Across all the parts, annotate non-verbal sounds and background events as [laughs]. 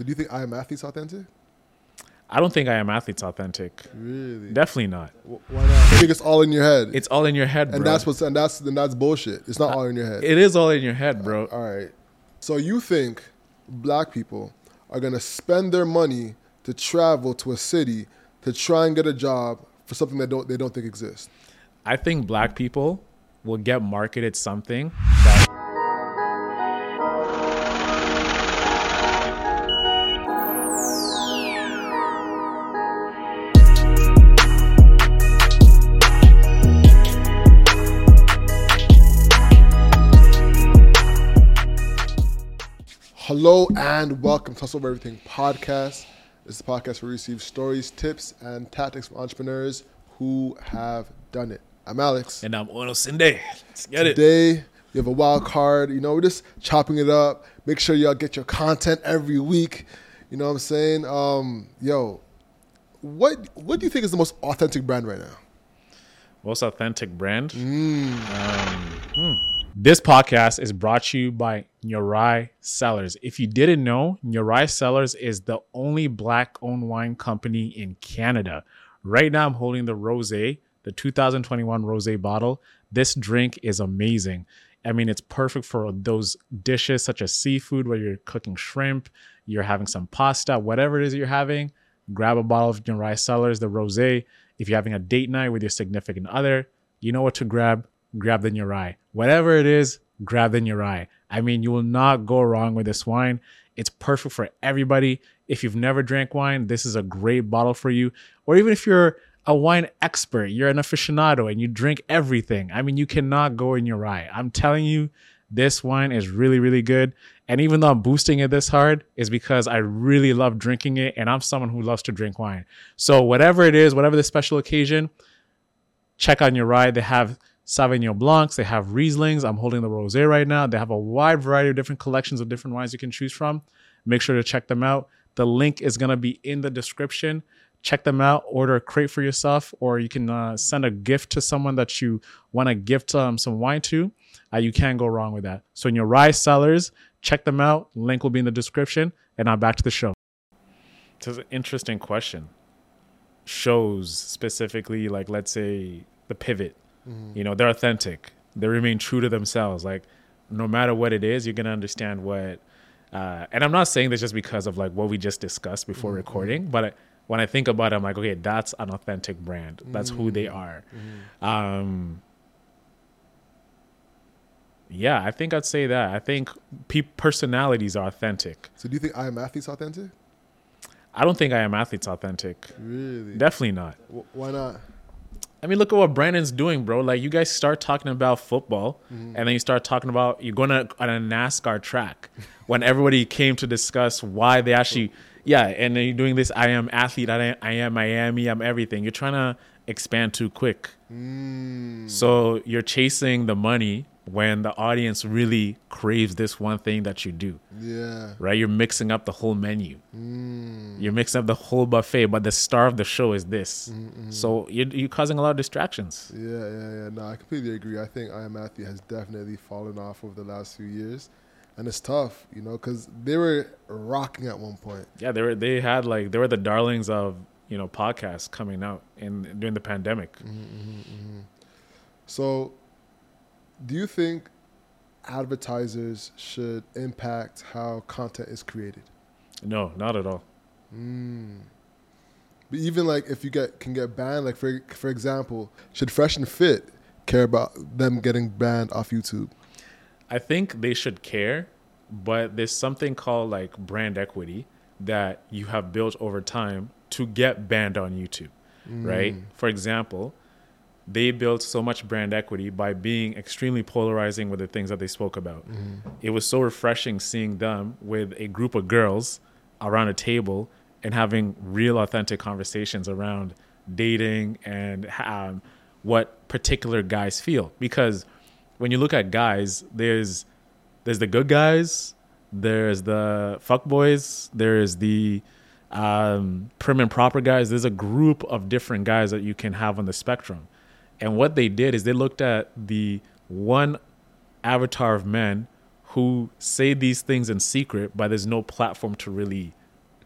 So do you think I Am Athlete's authentic? I don't think I Am Athlete's authentic. Really? Definitely not. Wh- Why not? I think it's all in your head. It's all in your head, bro. and that's what's and that's and that's bullshit. It's not all in your head. it is all in your head, bro. All right. So you think black people are gonna spend their money to travel to a city to try and get a job for something that don't they don't think exists? I think black people will get marketed something that Hello and welcome to Hustle Over Everything podcast. This is a podcast where we receive stories, tips, and tactics from entrepreneurs who have done it. I'm Alex. and I'm Ono Sinde. Let's get it. Today we have a wild card. You know, we're just chopping it up. Make sure y'all get your content every week. You know what I'm saying? Um, yo, what what do you think is the most authentic brand right now? Most authentic brand. Mm. Um, hmm. This podcast is brought to you by Nyarai Cellars. If you didn't know, Nyarai Cellars is the only black owned wine company in Canada. Right now, I'm holding the Rose, the 2021 Rose bottle. This drink is amazing. I mean, it's perfect for those dishes such as seafood where you're cooking shrimp, you're having some pasta, whatever it is you're having. Grab a bottle of Nyarai Cellars, the Rose. If you're having a date night with your significant other, you know what to grab grab the Nyarai. Whatever it is, grab the Nyarai. I mean, you will not go wrong with this wine. It's perfect for everybody. If you've never drank wine, this is a great bottle for you. Or even if you're a wine expert, you're an aficionado and you drink everything. I mean, you cannot go in Nyarai. I'm telling you, this wine is really, really good. And even though I'm boosting it this hard, is because I really love drinking it and I'm someone who loves to drink wine. So whatever it is, whatever the special occasion, check on Nyarai. They have Sauvignon Blancs, they have Rieslings. I'm holding the Rosé right now. They have a wide variety of different collections of different wines you can choose from. Make sure to check them out. The link is going to be in the description. Check them out. Order a crate for yourself, or you can uh, send a gift to someone that you want to gift um, some wine to. Uh, you can't go wrong with that. So, in Nyarai Cellars, check them out. Link will be in the description. And now back to the show. It's an interesting question. Shows specifically, like let's say the pivot you know they're authentic. They remain true to themselves. Like no matter what it is you're gonna understand what uh, and i'm not saying this just because of like what we just discussed before recording but I, when i think about it i'm like okay that's an authentic brand. That's who they are. Um yeah i think i'd say that. I think pe- personalities are authentic. So do you think I am athlete's authentic? i don't think i am athletes authentic. Really? definitely not. Wh- Why not? I mean, look at what Brandon's doing, bro. Like, you guys start talking about football, mm-hmm. and then you start talking about you're going to on a NASCAR track [laughs] when everybody came to discuss why they actually, yeah, and then you're doing this. I am athlete. I am, I am Miami. I'm everything. You're trying to expand too quick, mm. so you're chasing the money when the audience really craves this one thing that you do. Yeah. Right? You're mixing up the whole menu. Mm. You're mixing up the whole buffet, but the star of the show is this. So you're, you're causing a lot of distractions. Yeah, yeah, yeah. No, I completely agree. I think I Am Athlete has definitely fallen off over the last few years. And it's tough, you know, because they were rocking at one point. Yeah, they were they had like they were the darlings of you know podcasts coming out in during the pandemic. Mm-hmm, mm-hmm, mm-hmm. So, do you think advertisers should impact how content is created? No, not at all. Hmm. But even like if you get can get banned, like for for example, should Fresh and Fit care about them getting banned off YouTube? I think they should care, but there's something called like brand equity that you have built over time to get banned on YouTube, right? Hmm. For example, they built so much brand equity by being extremely polarizing with the things that they spoke about. It was so refreshing seeing them with a group of girls around a table and having real authentic conversations around dating and um, what particular guys feel. Because when you look at guys there's there's the good guys there's the fuck boys there's the um, prim and proper guys. There's a group of different guys that you can have on the spectrum and what they did is they looked at the one avatar of men who say these things in secret but there's no platform to really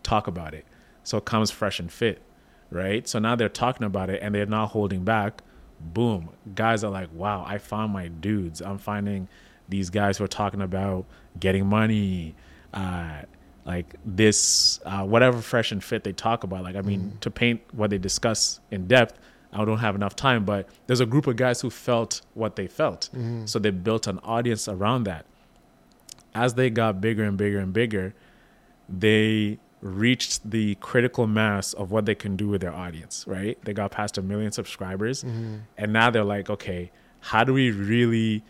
talk about it. So it comes fresh and fit, right? So now they're talking about it and they're not holding back. Boom. Guys are like, wow, I found my dudes. I'm finding these guys who are talking about getting money, uh, like this, uh, whatever fresh and fit they talk about. Like, I mean, to paint what they discuss in depth, I don't have enough time, but there's a group of guys who felt what they felt. Mm-hmm. So they built an audience around that. As they got bigger and bigger and bigger, they reached the critical mass of what they can do with their audience, right? They got past a million subscribers. Mm-hmm. And now they're like, okay, how do we really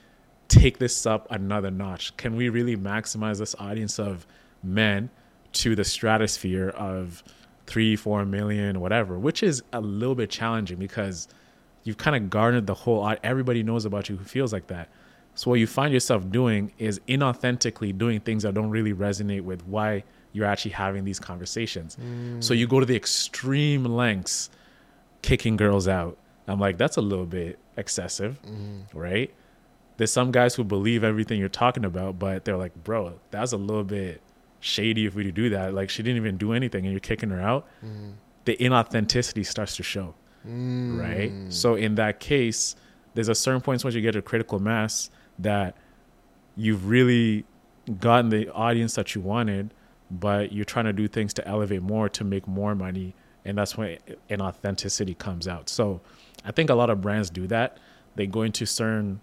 take this up another notch? Can we really maximize this audience of men to the stratosphere of three, four million, whatever, which is a little bit challenging because you've kind of garnered the whole everybody knows about you who feels like that. So what you find yourself doing is inauthentically doing things that don't really resonate with why you're actually having these conversations. So you go to the extreme lengths kicking girls out. I'm like, that's a little bit excessive, mm-hmm. right? There's some guys who believe everything you're talking about, but they're like, bro, that's a little bit shady if we do that. Like she didn't even do anything and you're kicking her out. Mm. The inauthenticity starts to show, mm. right? So in that case, there's a certain points once you get to critical mass that you've really gotten the audience that you wanted, but you're trying to do things to elevate more to make more money, and that's when inauthenticity comes out. So I think a lot of brands do that. They go into certain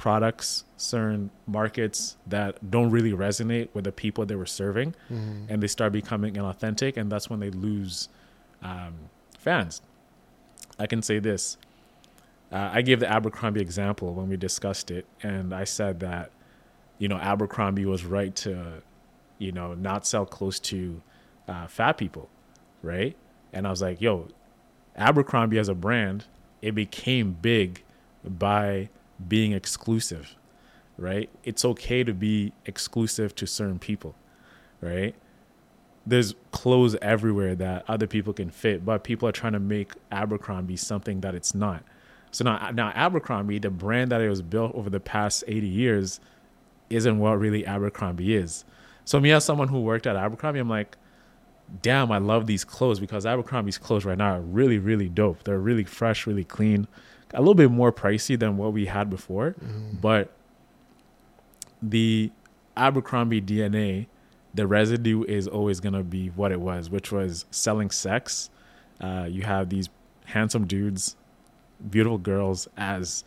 products, certain markets that don't really resonate with the people they were serving, and they start becoming inauthentic, and that's when they lose um, fans. I can say this. Uh, I gave the Abercrombie example when we discussed it, and I said that, you know, Abercrombie was right to, you know, not sell close to uh, fat people, right? And I was like, yo, Abercrombie as a brand, it became big by being exclusive, right? It's okay to be exclusive to certain people, right? There's clothes everywhere that other people can fit, but people are trying to make Abercrombie something that it's not. So now, now Abercrombie, the brand that it was built over the past 80 years, isn't what really Abercrombie is. So me as someone who worked at Abercrombie, I'm like, damn, I love these clothes because Abercrombie's clothes right now are really, really dope. They're really fresh, really clean, a little bit more pricey than what we had before, but the Abercrombie DNA, the residue is always gonna be what it was, which was selling sex. Uh, you have these handsome dudes, beautiful girls as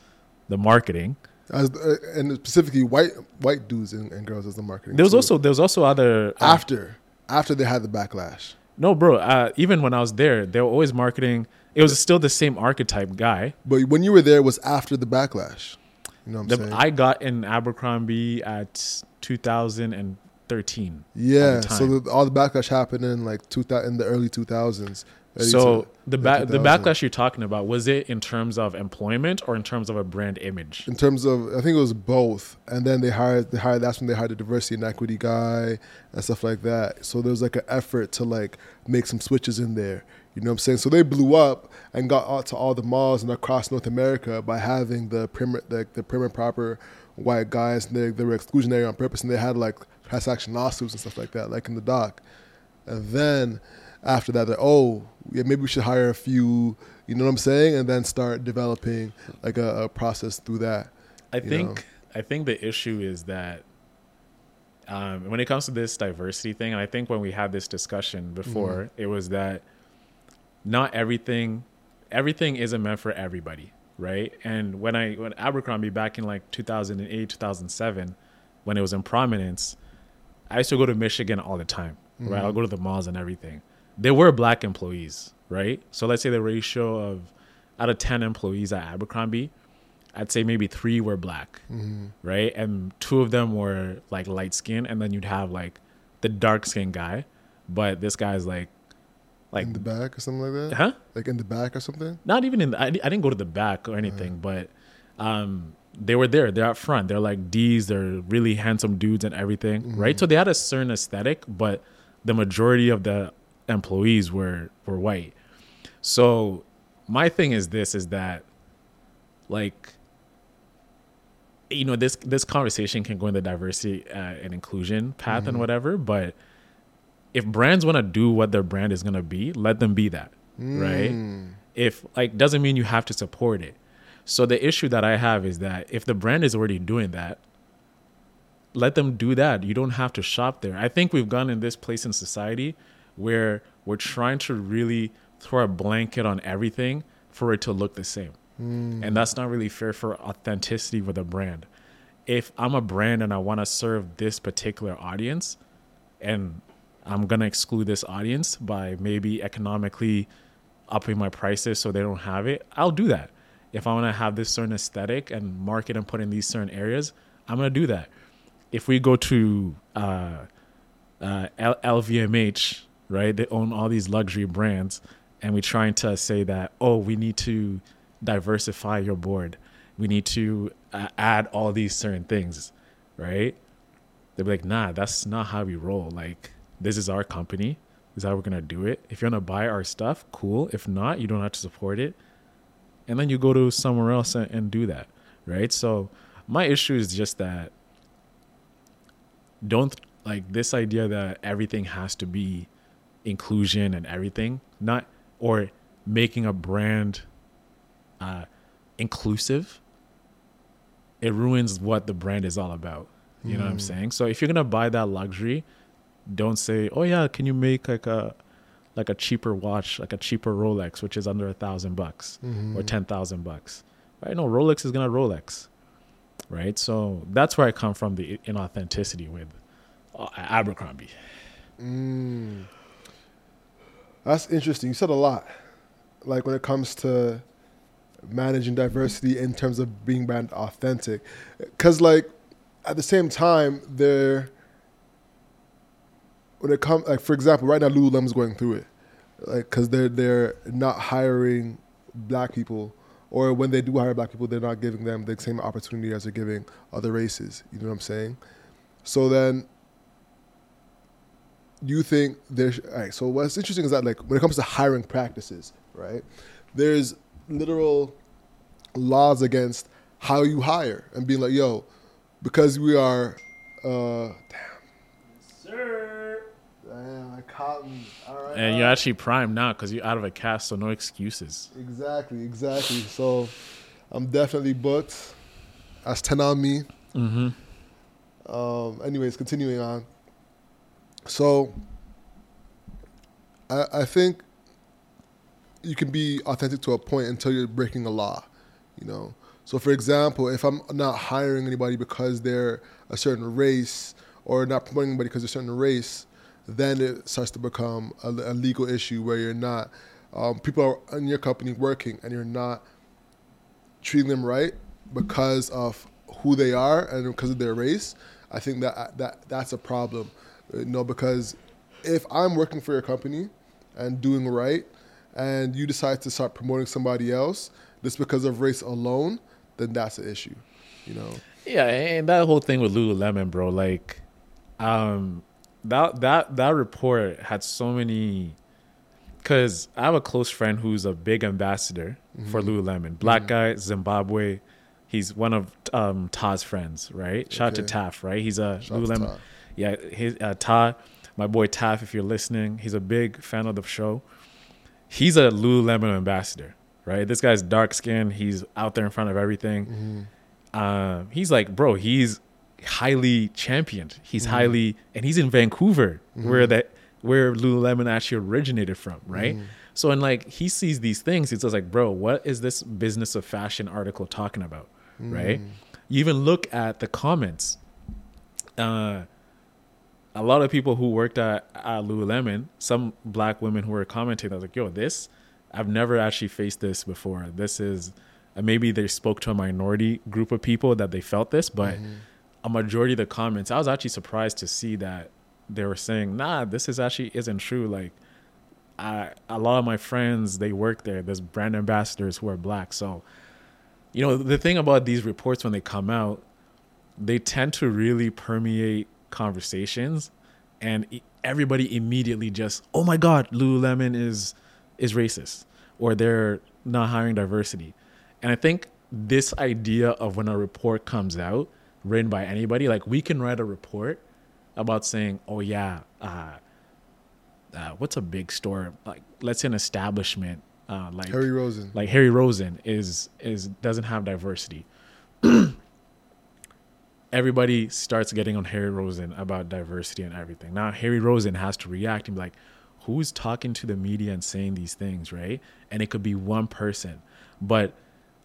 the marketing. As uh, and specifically white white dudes and, and girls as the marketing. There was too. also there was also other uh, after after they had the backlash. no, bro. Uh, even when I was there, they were always marketing. It was still the same archetype guy. But when you were there, it was after the backlash. You know what I'm The, saying? I got in Abercrombie at 2013. yeah. the So the, all the backlash happened in like two thou- in the early 2000s. So the ba- the backlash you're talking about was it in terms of employment or in terms of a brand image? in terms of I think it was both, and then they hired they hired that's when they hired the diversity and equity guy and stuff like that. So there was like an effort to like make some switches in there. You know what I'm saying? So they blew up and got out to all the malls and across North America by having the prim the, the prim and proper white guys. And they, they were exclusionary on purpose, and they had like class action lawsuits and stuff like that, like in the dock. And then after that, they're oh yeah, maybe we should hire a few. You know what I'm saying? And then start developing like a, a process through that. I think know. I think the issue is that um, when it comes to this diversity thing, and I think when we had this discussion before, Mm-hmm. it was that not everything everything isn't meant for everybody, right? And when I when Abercrombie back in like 2008, 2007, when it was in prominence, I used to go to Michigan all the time, right? Mm-hmm. I'll go to the malls and everything. There were black employees, right? So let's say the ratio of out of 10 employees at Abercrombie, I'd say maybe three were black, mm-hmm. right? And two of them were like light skin, and then you'd have like the dark skinned guy, but this guy's like, like, in the back or something like that? huh? Like in the back or something? Not even in. The, I, I didn't go to the back or anything, but um, they were there. They're out front. They're like D's. They're really handsome dudes and everything, right? So they had a certain aesthetic, but the majority of the employees were were white. So my thing is this: is that like you know this this conversation can go in the diversity uh, and inclusion path and whatever, but if brands want to do what their brand is going to be, let them be that, right? Hmm. If like doesn't mean you have to support it. So the issue that I have is that if the brand is already doing that, let them do that. You don't have to shop there. I think we've gone in this place in society where we're trying to really throw a blanket on everything for it to look the same. Hmm. And that's not really fair for authenticity with a brand. If I'm a brand and I want to serve this particular audience and I'm to exclude this audience by maybe economically upping my prices so they don't have it, I'll do that. If I want to have this certain aesthetic and market and put in these certain areas, I'm to do that. If we go to uh, uh, L- LVMH, right? They own all these luxury brands, and we're trying to say that, oh, we need to diversify your board. We need to uh, add all these certain things, right? They'd be like, nah, that's not how we roll. Like, this is our company. This is how we're gonna do it. If you're gonna buy our stuff, cool. If not, you don't have to support it. And then you go to somewhere else and, and do that, right? So my issue is just that don't like this idea that everything has to be inclusion and everything, not or making a brand uh, inclusive. It ruins what the brand is all about. You know what I'm saying? So if you're gonna buy that luxury, don't say, "Oh yeah, can you make like a like a cheaper watch, like a cheaper Rolex, which is under a thousand bucks or ten thousand bucks?" Right? No, Rolex is gonna Rolex, right? So that's where I come from the inauthenticity with uh, Abercrombie. That's interesting. You said a lot. Like when it comes to managing diversity in terms of being brand authentic. Cause like at the same time, they're when it comes like for example, right now Lululemon's going through it. Like cause they're they're not hiring black people or when they do hire black people, they're not giving them the same opportunity as they're giving other races. You know what I'm saying? So then you think there's right, so what's interesting is that like when it comes to hiring practices, right? There's literal laws against how you hire and being like, yo, because we are uh Sir. Damn, I caught me. All right. And you're actually primed now because you're out of a cast, so no excuses. Exactly, exactly. So I'm definitely booked. That's ten on me. Mm-hmm. Um, anyways, continuing on. So I, I think you can be authentic to a point until you're breaking a law, you know. So for example, if I'm not hiring anybody because they're a certain race or not promoting anybody because they're a certain race, then it starts to become a, a legal issue where you're not um, people are in your company working and you're not treating them right because of who they are and because of their race, I think that that that's a problem. You know, because if I'm working for your company and doing right, and you decide to start promoting somebody else just because of race alone, then that's an issue. You know. Yeah, and that whole thing with Lululemon, bro, like, um, that that that report had so many. Cause I have a close friend who's a big ambassador for Lululemon, black guy, Zimbabwe. He's one of um, Ta's friends, right? Shout out to Okay. Taf, right? He's a Shout out Lululemon. Yeah, his uh, Ta, my boy Taf, if you're listening, he's a big fan of the show. He's a Lululemon ambassador, right? This guy's dark skinned. He's out there in front of everything. Um, he's like, bro, he's highly championed. He's mm-hmm. highly, and he's in Vancouver, mm-hmm. where that where Lululemon actually originated from, right? Mm-hmm. So, and like he sees these things, he's just like, bro, what is this business of fashion article talking about, right? You even look at the comments. Uh, a lot of people who worked at, at Lululemon, some black women who were commenting, I was like, yo, this, I've never actually faced this before. This is, uh, maybe they spoke to a minority group of people that they felt this, but a majority of the comments, I was actually surprised to see that they were saying, nah, this is actually isn't true. Like, I, a lot of my friends, they work there. There's brand ambassadors who are black. So, you know, the thing about these reports when they come out, they tend to really permeate conversations and everybody immediately just oh my god lululemon is is racist or they're not hiring diversity and i think this idea of when a report comes out written by anybody like we can write a report about saying oh yeah uh, uh, what's a big store like let's say an establishment uh, like Harry Rosen. like Harry Rosen is is doesn't have diversity. [clears throat] Everybody starts getting on Harry Rosen about diversity and everything. Now Harry Rosen has to react and be like, "Who's talking to the media and saying these things?" Right? And it could be one person, but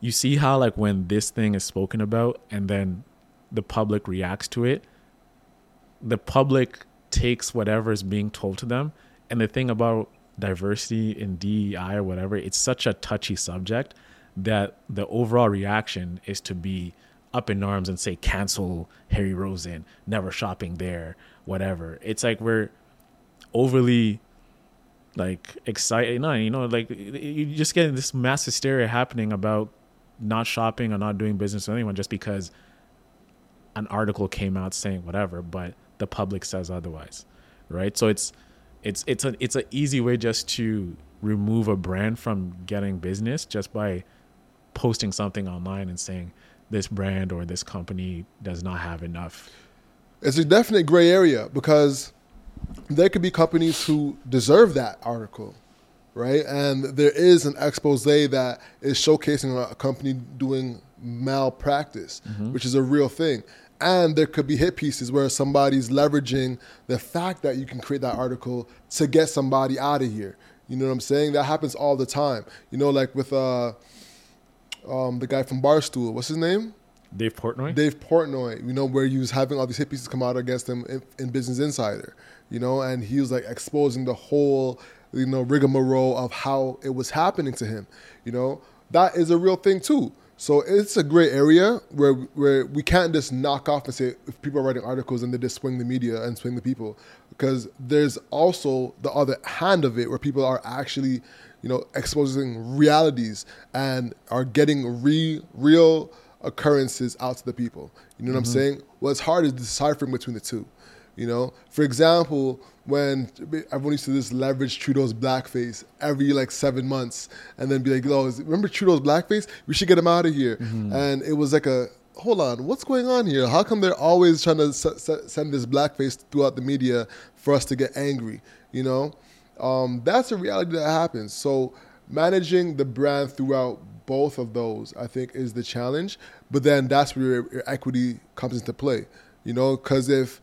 you see how like when this thing is spoken about and then the public reacts to it, the public takes whatever is being told to them. And the thing about diversity in DEI or whatever, it's such a touchy subject that the overall reaction is to be up in arms and say cancel Harry Rosen, never shopping there, whatever. It's like we're overly like excited. No, you know, like you just get this mass hysteria happening about not shopping or not doing business with anyone just because an article came out saying whatever, but the public says otherwise, right? So it's it's it's a it's an easy way just to remove a brand from getting business just by posting something online and saying this brand or this company does not have enough. It's a definite gray area because there could be companies who deserve that article, right? And there is an expose that is showcasing a company doing malpractice, which is a real thing. And there could be hit pieces where somebody's leveraging the fact that you can create that article to get somebody out of here. You know what I'm saying? That happens all the time. You know, like with uh, um, the guy from Barstool. What's his name? Dave Portnoy? Dave Portnoy, you know, where he was having all these hit pieces come out against him in, in Business Insider, you know, and he was like exposing the whole, you know, rigmarole of how it was happening to him, you know. That is a real thing too. So it's a gray area where where we can't just knock off and say if people are writing articles and they just swing the media and swing the people, because there's also the other hand of it where people are actually, you know, exposing realities and are getting re, real occurrences out to the people. You know what I'm mm-hmm. saying? What's hard is deciphering between the two. You know, for example, when everyone used to just leverage Trudeau's blackface every like seven months, and then be like, "Oh, remember Trudeau's blackface? We should get him out of here." And it was like a, hold on, what's going on here? How come they're always trying to s- s- send this blackface throughout the media for us to get angry? You know, um, that's a reality that happens. So managing the brand throughout both of those, I think, is the challenge. But then that's where your, your equity comes into play. You know, because if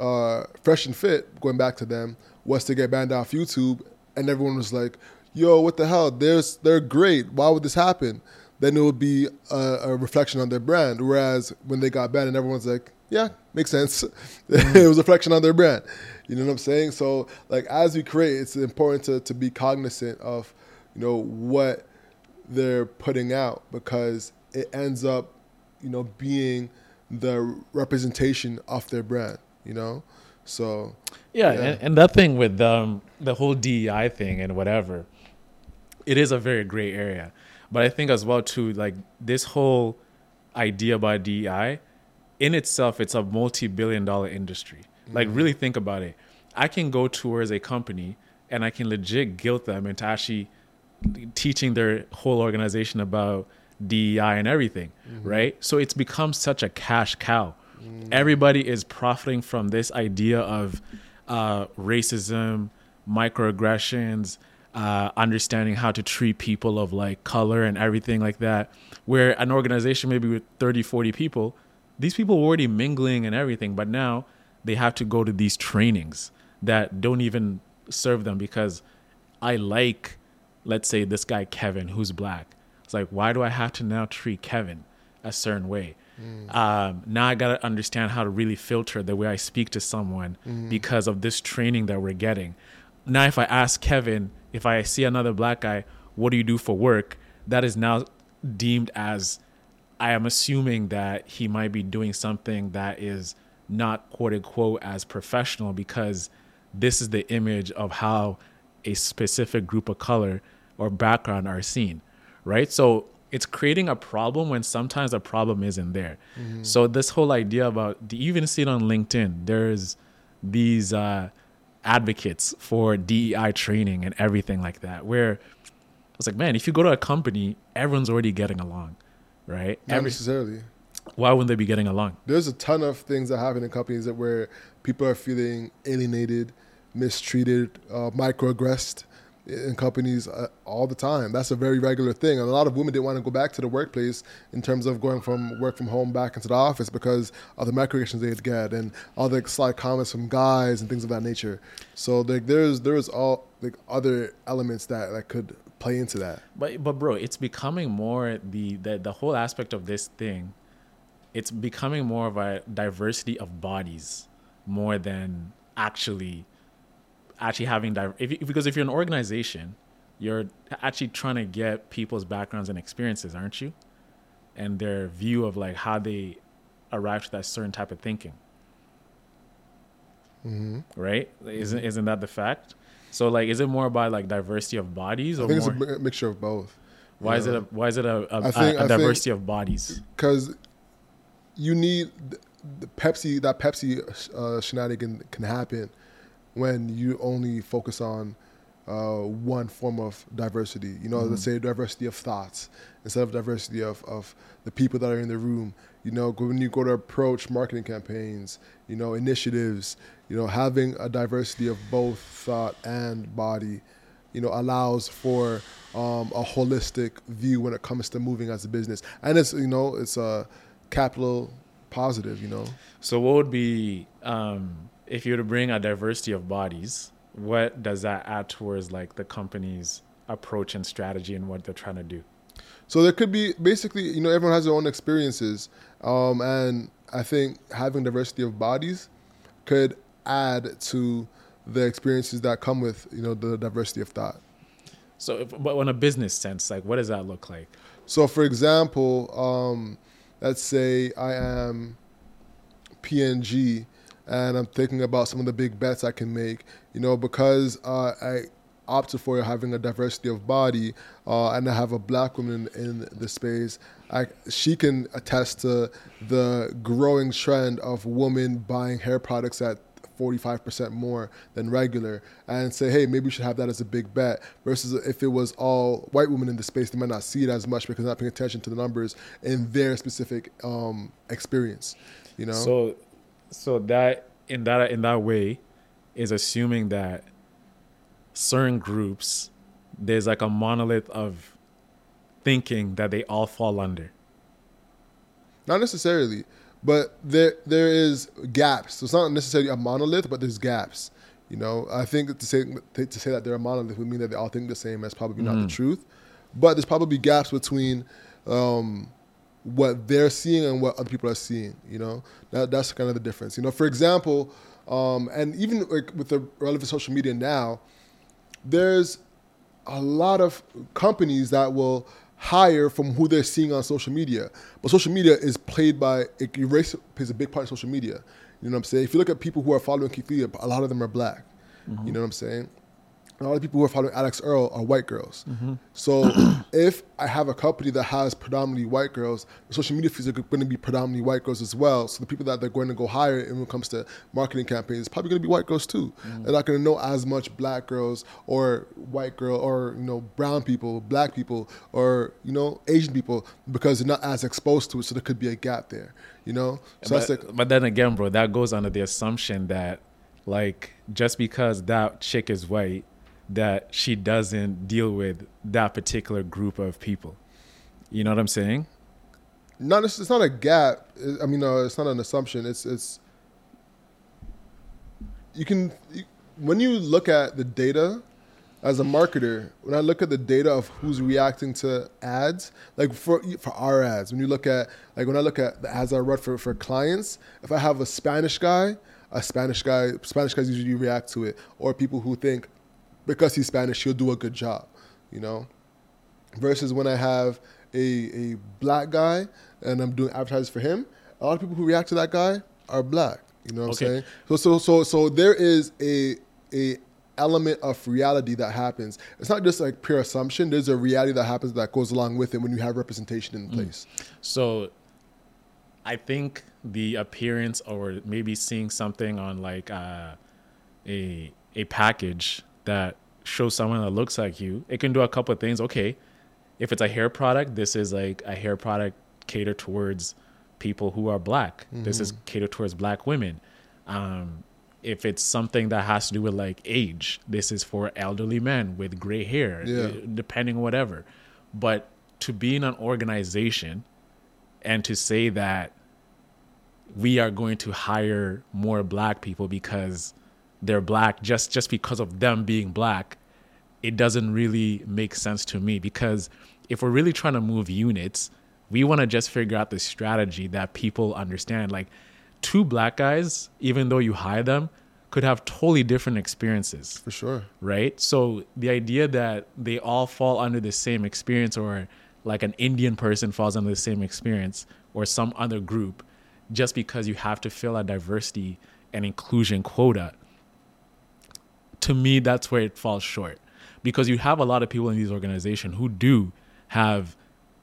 uh, Fresh and Fit, going back to them, was to get banned off YouTube, and everyone was like, "Yo, what the hell? They're they're great. Why would this happen?" Then it would be a, a reflection on their brand. Whereas when they got banned, and everyone's like, "Yeah, makes sense." [laughs] it was a reflection on their brand. You know what I'm saying? So, like, as we create, it's important to to be cognizant of, you know, what they're putting out because it ends up, you know, being the representation of their brand. You know, so Yeah, Yeah. And, and that thing with um, the whole DEI thing and whatever, it is a very gray area. But I think as well too, like this whole idea about DEI, in itself, it's a multi-billion-dollar industry. Like really think about it. I can go towards a company and I can legit guilt them into actually teaching their whole organization about DEI and everything, right? So it's become such a cash cow. Everybody is profiting from this idea of uh, racism, microaggressions, uh, understanding how to treat people of like color and everything like that. Where an organization maybe with 30, 40 people, these people were already mingling and everything, but now they have to go to these trainings that don't even serve them because I like, let's say, this guy Kevin who's black. It's like, why do I have to now treat Kevin a certain way? Um, now I gotta understand how to really filter the way I speak to someone because of this training that we're getting. Now, if I ask Kevin, if I see another black guy, what do you do for work? That is now deemed as I am assuming that he might be doing something that is not quote unquote as professional because this is the image of how a specific group of color or background are seen, right? So it's creating a problem when sometimes the problem isn't there. So this whole idea about you even see it on LinkedIn. There's these uh, advocates for DEI training and everything like that. Where it's like, man, if you go to a company, everyone's already getting along, right? not Every, necessarily. why wouldn't they be getting along? There's a ton of things that happen in companies that where people are feeling alienated, mistreated, uh, microaggressed in companies uh, all the time. That's a very regular thing. And a lot of women didn't want to go back to the workplace in terms of going from work from home back into the office because of the microaggressions they'd get and all the slight comments from guys and things of that nature. So like there's there's all like other elements that that could play into that. But but bro, it's becoming more the the, the whole aspect of this thing. It's becoming more of a diversity of bodies more than actually actually having diver- if, because if you're an organization, you're actually trying to get people's backgrounds and experiences, aren't you? And their view of like how they arrive to that certain type of thinking. Mm-hmm. Right? Isn't isn't that the fact? So like, is it more about like diversity of bodies, or I think more, it's a mixture of both. why is it a why is it a, a, think- a, a I think- diversity of bodies? because you need the, the Pepsi. That Pepsi uh, shenanigan can happen when you only focus on uh, one form of diversity. You know, let's say diversity of thoughts instead of diversity of, of the people that are in the room. You know, when you go to approach marketing campaigns, you know, initiatives, you know, having a diversity of both thought and body, you know, allows for um, a holistic view when it comes to moving as a business. And it's, you know, it's a capital positive, you know. So what would be um, if you were to bring a diversity of bodies? What does that add towards like the company's approach and strategy and what they're trying to do? So there could be basically, you know, everyone has their own experiences, um, and I think having diversity of bodies could add to the experiences that come with, you know, the diversity of thought. So, if, but on a business sense, like what does that look like? So, for example, um, let's say I am P&G and I'm thinking about some of the big bets I can make, you know, because uh, I opted for having a diversity of body uh, and I have a black woman in, in the space. I, she can attest to the growing trend of women buying hair products at 45% more than regular and say, hey, maybe we should have that as a big bet. Versus if it was all white women in the space, they might not see it as much because they're not paying attention to the numbers in their specific um, experience. You know? So, so that in that in that way is assuming that certain groups there's like a monolith of thinking that they all fall under. Not necessarily, but there there is gaps. So it's not necessarily a monolith, but there's gaps. You know, I think to say to say that they're a monolith would mean that they all think the same. That's probably not the truth. But there's probably gaps between um, what they're seeing and what other people are seeing. You know, that that's kind of the difference. You know, for example, um, and even like with the relevant social media now, there's a lot of companies that will hire from who they're seeing on social media. But social media is played by it erase plays a big part of social media. You know what I'm saying? If you look at people who are following Keith Lee, a lot of them are black. You know what I'm saying? A lot of people who are following Alix Earle are white girls. Mm-hmm. So [clears throat] if I have a company that has predominantly white girls, the social media feeds are going to be predominantly white girls as well. So the people that they're going to go hire when it comes to marketing campaigns, probably going to be white girls too. Mm-hmm. They're not going to know as much black girls or white girl or you know brown people, black people or you know Asian people because they're not as exposed to it. So there could be a gap there. You know, so but, like but then again, bro, that goes under the assumption that like just because that chick is white, that she doesn't deal with that particular group of people. You know what I'm saying? not it's not a gap. I mean, uh, it's not an assumption. It's it's you can you, when you look at the data as a marketer. When I look at the data of who's reacting to ads, like for for our ads, when you look at like when I look at the ads I run for for clients, if I have a Spanish guy, a Spanish guy, Spanish guys usually react to it, or people who think because he's Spanish, he'll do a good job, you know. Versus when I have a a black guy and I'm doing advertising for him, a lot of people who react to that guy are black. You know what Okay. I'm saying? So so so so there is a a element of reality that happens. It's not just like pure assumption. There's a reality that happens that goes along with it when you have representation in place. So I think the appearance or maybe seeing something on like uh, a a package that shows someone that looks like you, it can do a couple of things. Okay, if it's a hair product, this is like a hair product catered towards people who are black. This is catered towards black women. Um, if it's something that has to do with like age, this is for elderly men with gray hair, Yeah. depending whatever. But to be in an organization and to say that we are going to hire more black people because they're black just just because of them being black it doesn't really make sense to me because if we're really trying to move units we want to just figure out the strategy that people understand like two black guys even though you hire them could have totally different experiences For sure. right? So the idea that they all fall under the same experience, or like an Indian person falls under the same experience, or some other group, just because you have to fill a diversity and inclusion quota, to me, that's where it falls short. Because you have a lot of people in these organizations who do have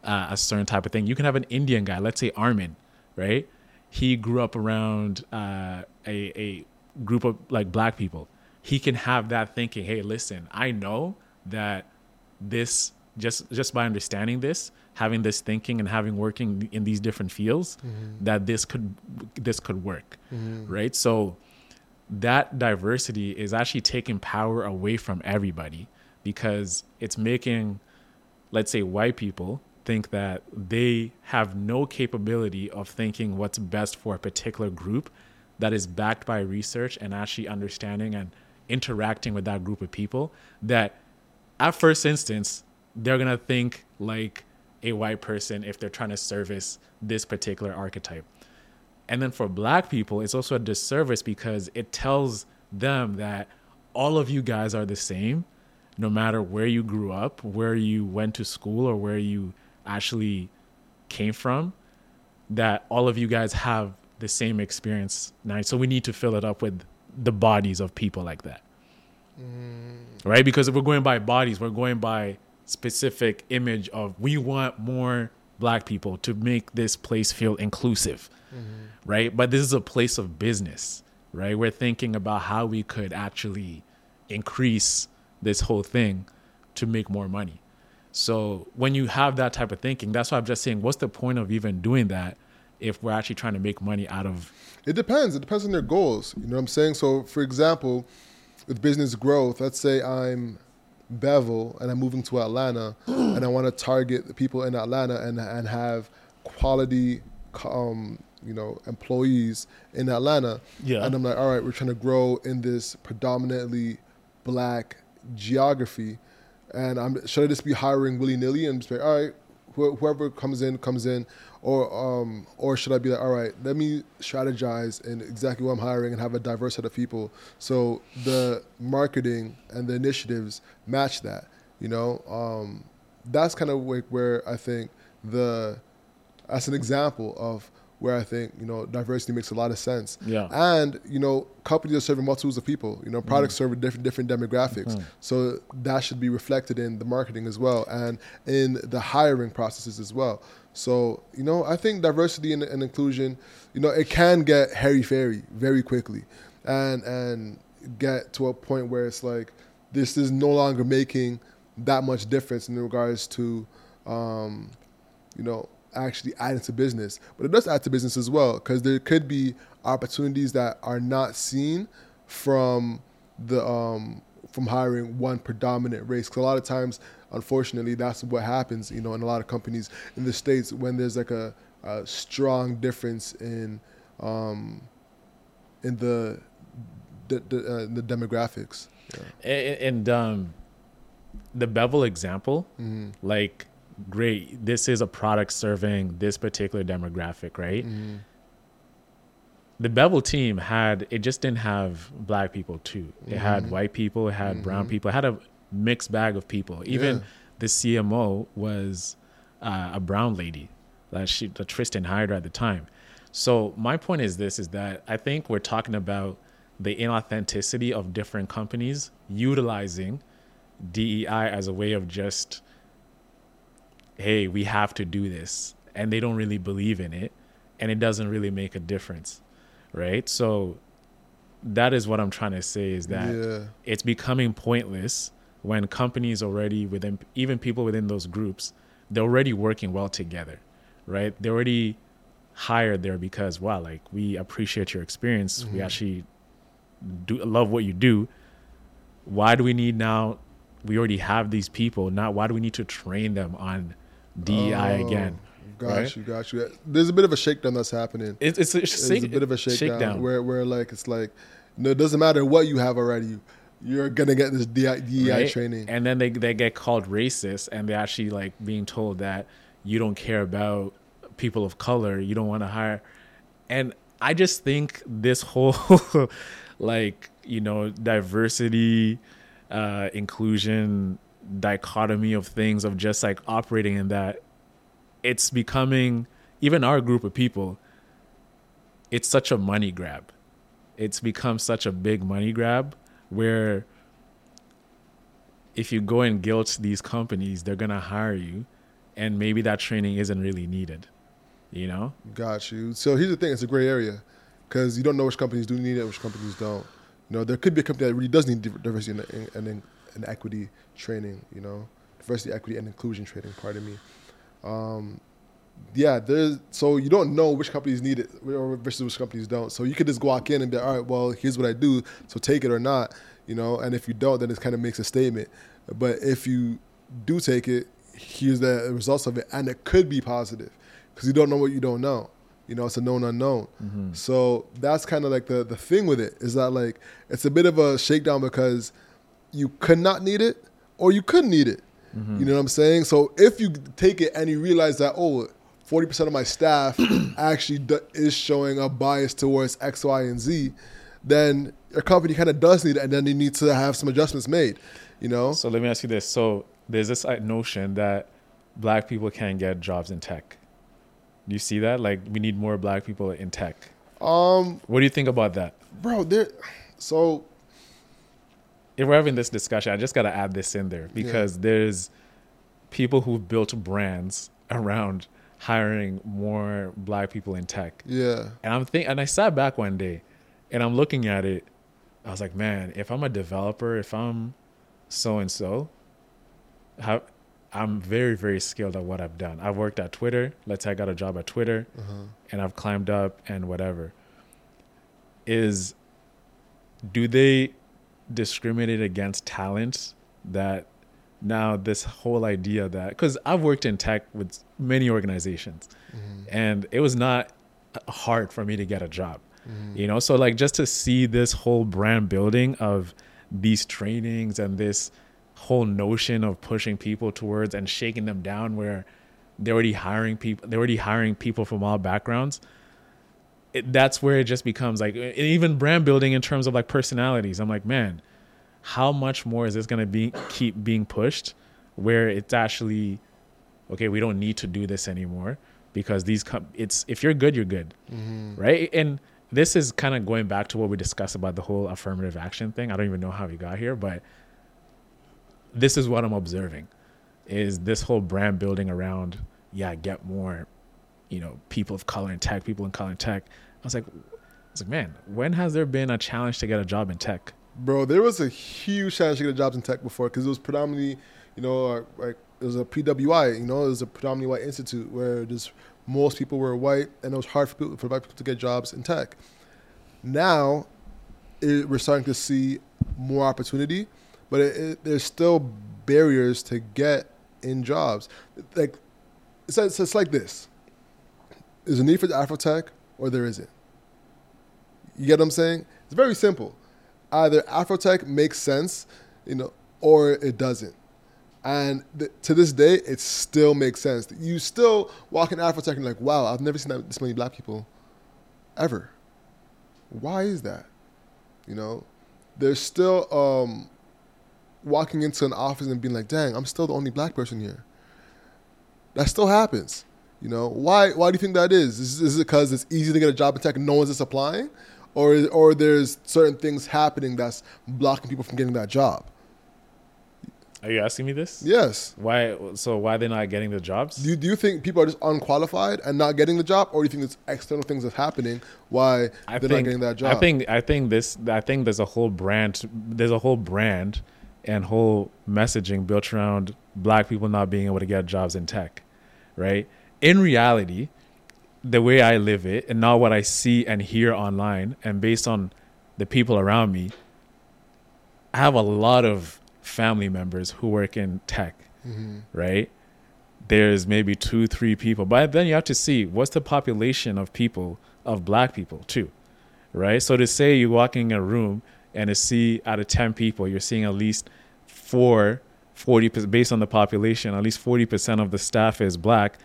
uh, a certain type of thing. You can have an Indian guy, let's say Armin, right? He grew up around uh, a, a group of like black people. He can have that thinking, hey, listen, I know that this just just by understanding this, having this thinking and having working in these different fields, that this could this could work, right? So that diversity is actually taking power away from everybody because it's making let's say white people think that they have no capability of thinking what's best for a particular group that is backed by research and actually understanding and interacting with that group of people that at first instance they're going to think like a white person if they're trying to service this particular archetype and then for black people, it's also a disservice because it tells them that all of you guys are the same, no matter where you grew up, where you went to school, or where you actually came from, that all of you guys have the same experience now. So we need to fill it up with the bodies of people like that. Mm. Right? Because if we're going by bodies, we're going by specific image of we want more black people to make this place feel inclusive right? But this is a place of business, right? We're thinking about how we could actually increase this whole thing to make more money. So when you have that type of thinking, that's why I'm just saying, what's the point of even doing that if we're actually trying to make money out of It depends. It depends on their goals. You know what I'm saying? So, for example, with business growth, let's say I'm Bevel and I'm moving to Atlanta [gasps] and I want to target the people in Atlanta and, and have quality, um, you know, employees in Atlanta. Yeah. And I'm like, all right, we're trying to grow in this predominantly black geography. And I'm should I just be hiring willy nilly and just be like, all right, wh- whoever comes in comes in, or um, or should I be like, all right, let me strategize in exactly what I'm hiring and have a diverse set of people, so the marketing and the initiatives match that. You know, um, that's kind of like where I think the as an example of where I think you know diversity makes a lot of sense. Yeah. And you know, companies are serving multitudes of people. You know, products serve different different demographics. So that should be reflected in the marketing as well, and in the hiring processes as well. So you know, I think diversity and, and inclusion, you know, it can get hairy fairy very quickly, and and get to a point where it's like this is no longer making that much difference in regards to, um, you know, actually adding to business. But it does add to business as well because there could be opportunities that are not seen from the um, from hiring one predominant race. Because a lot of times, unfortunately, that's what happens. You know, in a lot of companies in the states when there's like a, a strong difference in um, in the the, the, uh, the demographics. Yeah. A- and um the bevel example Mm-hmm. like great this is a product serving this particular demographic right Mm-hmm. the bevel team had it just didn't have black people too it Mm-hmm. had white people it had brown people it had a mixed bag of people even Yeah. the cmo was uh, a brown lady that she that tristan hired at the time so my point is this is that i think we're talking about the inauthenticity of different companies utilizing DEI as a way of just, hey, we have to do this. And they don't really believe in it. And it doesn't really make a difference. Right. So that is what I'm trying to say is that Yeah. it's becoming pointless when companies already within, even people within those groups, they're already working well together. Right. They're already hired there because, wow, like we appreciate your experience. We mm-hmm. actually do love what you do. Why do we need now? We already have these people. Now, why do we need to train them on DEI Oh, again? Got right? you, got you. There's a bit of a shakedown that's happening. It's it's, it's, It's a bit of a shakedown, shakedown. where where like it's like, no, it doesn't matter what you have already. You're gonna get this DEI, DEI right? training. and then they they get called racist, and they're actually like being told that you don't care about people of color, you don't want to hire, and I just think this whole [laughs] like you know diversity, uh, inclusion dichotomy of things of just like operating in that, it's becoming even our group of people. It's such a money grab. It's become such a big money grab where if you go and guilt these companies, they're gonna hire you, and maybe that training isn't really needed. You know, Got you. So here's the thing: it's a gray area because you don't know which companies do need it, which companies don't. You know, there could be a company that really does need diversity and, and, and equity training. You know, diversity, equity, and inclusion training. Pardon me. Um, yeah, there's so you don't know which companies need it or versus which companies don't. So you could just walk in and be, all right, well, here's what I do, so take it or not. You know, and if you don't, then it kind of makes a statement. But if you do take it, here's the results of it, and it could be positive because you don't know what you don't know. You know, it's a known unknown. So that's kind of like the the thing with it is that like it's a bit of a shakedown because you could not need it or you could need it. You know what I'm saying? So if you take it and you realize that oh, 40% of my staff [clears throat] actually d- is showing a bias towards X, Y, and Z, then your company kind of does need it, and then you need to have some adjustments made. You know? so let me ask you this: so there's this notion that black people can't get jobs in tech. Do you see that? Like, we need more black people in tech. Um, What do you think about that? bro, there. So if we're having this discussion, I just got to add this in there because there's people who've built brands around hiring more black people in tech. yeah, And I'm think and I sat back one day and I'm looking at it. I was like, man, if I'm a developer, if I'm so and so, how I'm very, very skilled at what I've done. I've worked at Twitter. Let's say I got a job at Twitter uh-huh. and I've climbed up and whatever. Is do they discriminate against talent that now this whole idea that because I've worked in tech with many organizations mm-hmm. and it was not uh, hard for me to get a job. Mm-hmm. You know so like just to see this whole brand building of these trainings and this whole notion of pushing people towards and shaking them down where they're already hiring people they're already hiring people from all backgrounds it, that's where it just becomes like even brand building in terms of like personalities. I'm like man how much more is this going to be keep being pushed where it's actually okay we don't need to do this anymore because these com- it's if you're good you're good. Mm-hmm. Right? And this is kind of going back to what we discussed about the whole affirmative action thing. I don't even know how we got here but this is what i'm observing is this whole brand building around yeah get more you know people of color in tech people in color in tech i was like i was like man when has there been a challenge to get a job in tech bro, there was a huge challenge to get jobs in tech before because it was predominantly, you know, uh, like it was a PWI, you know, it was a predominantly white institute where just most people were white and it was hard for people for white people to get jobs in tech. Now, it, we're starting to see more opportunity, but it, it, there's still barriers to get in jobs. Like it's, it's, it's like this: there's a need for the Afrotech, or there isn't. You get what I'm saying? It's very simple. Either Afrotech makes sense, you know, or it doesn't. And th- to this day, it still makes sense. You still walk in Afrotech and like, wow, I've never seen that, this many black people ever. Why is that? You know, there's still um, walking into an office and being like, dang, I'm still the only black person here. That still happens. You know, why? Why do you think that is? Is, is it because it's easy to get a job in tech and no one's just applying, or or there's certain things happening that's blocking people from getting that job? are you asking me this Yes. why so why are they're not getting the jobs Do you, do you think people are just unqualified and not getting the job, or do you think it's external things that's happening why I they're think, not getting that job? I think I think this I think there's a whole brand there's a whole brand and whole messaging built around black people not being able to get jobs in tech. Right? In reality, the way I live it and not what I see and hear online and based on the people around me, I have a lot of family members who work in tech, mm-hmm. right? There's maybe two, three people, but then you have to see what's the population of people of black people too, right? So to say you walk in a room and to see out of ten people, you're seeing at least four, 40 based on the population, at least forty percent of the staff is black,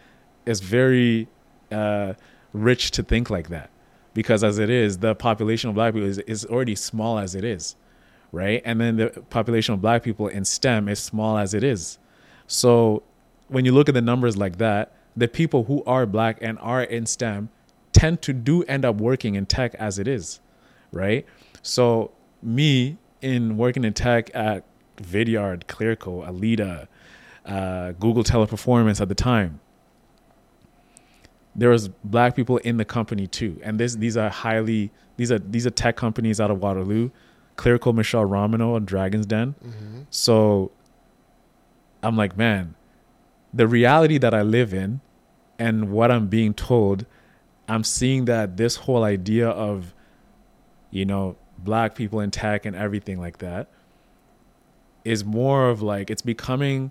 is very uh, rich to think like that because as it is, the population of black people is, is already small as it is, right? And then the population of black people in STEM is small as it is. So when you look at the numbers like that, the people who are black and are in STEM tend to do end up working in tech as it is, right? So me in working in tech at Vidyard, Clearco, Alita, uh, Google Teleperformance at the time, there was black people in the company too. And this these are highly these are these are tech companies out of waterloo. Clearco Michele Romanow and dragon's den. So i'm like man the reality that i live in and what i'm being told i'm seeing that this whole idea of you know black people in tech and everything like that is more of like it's becoming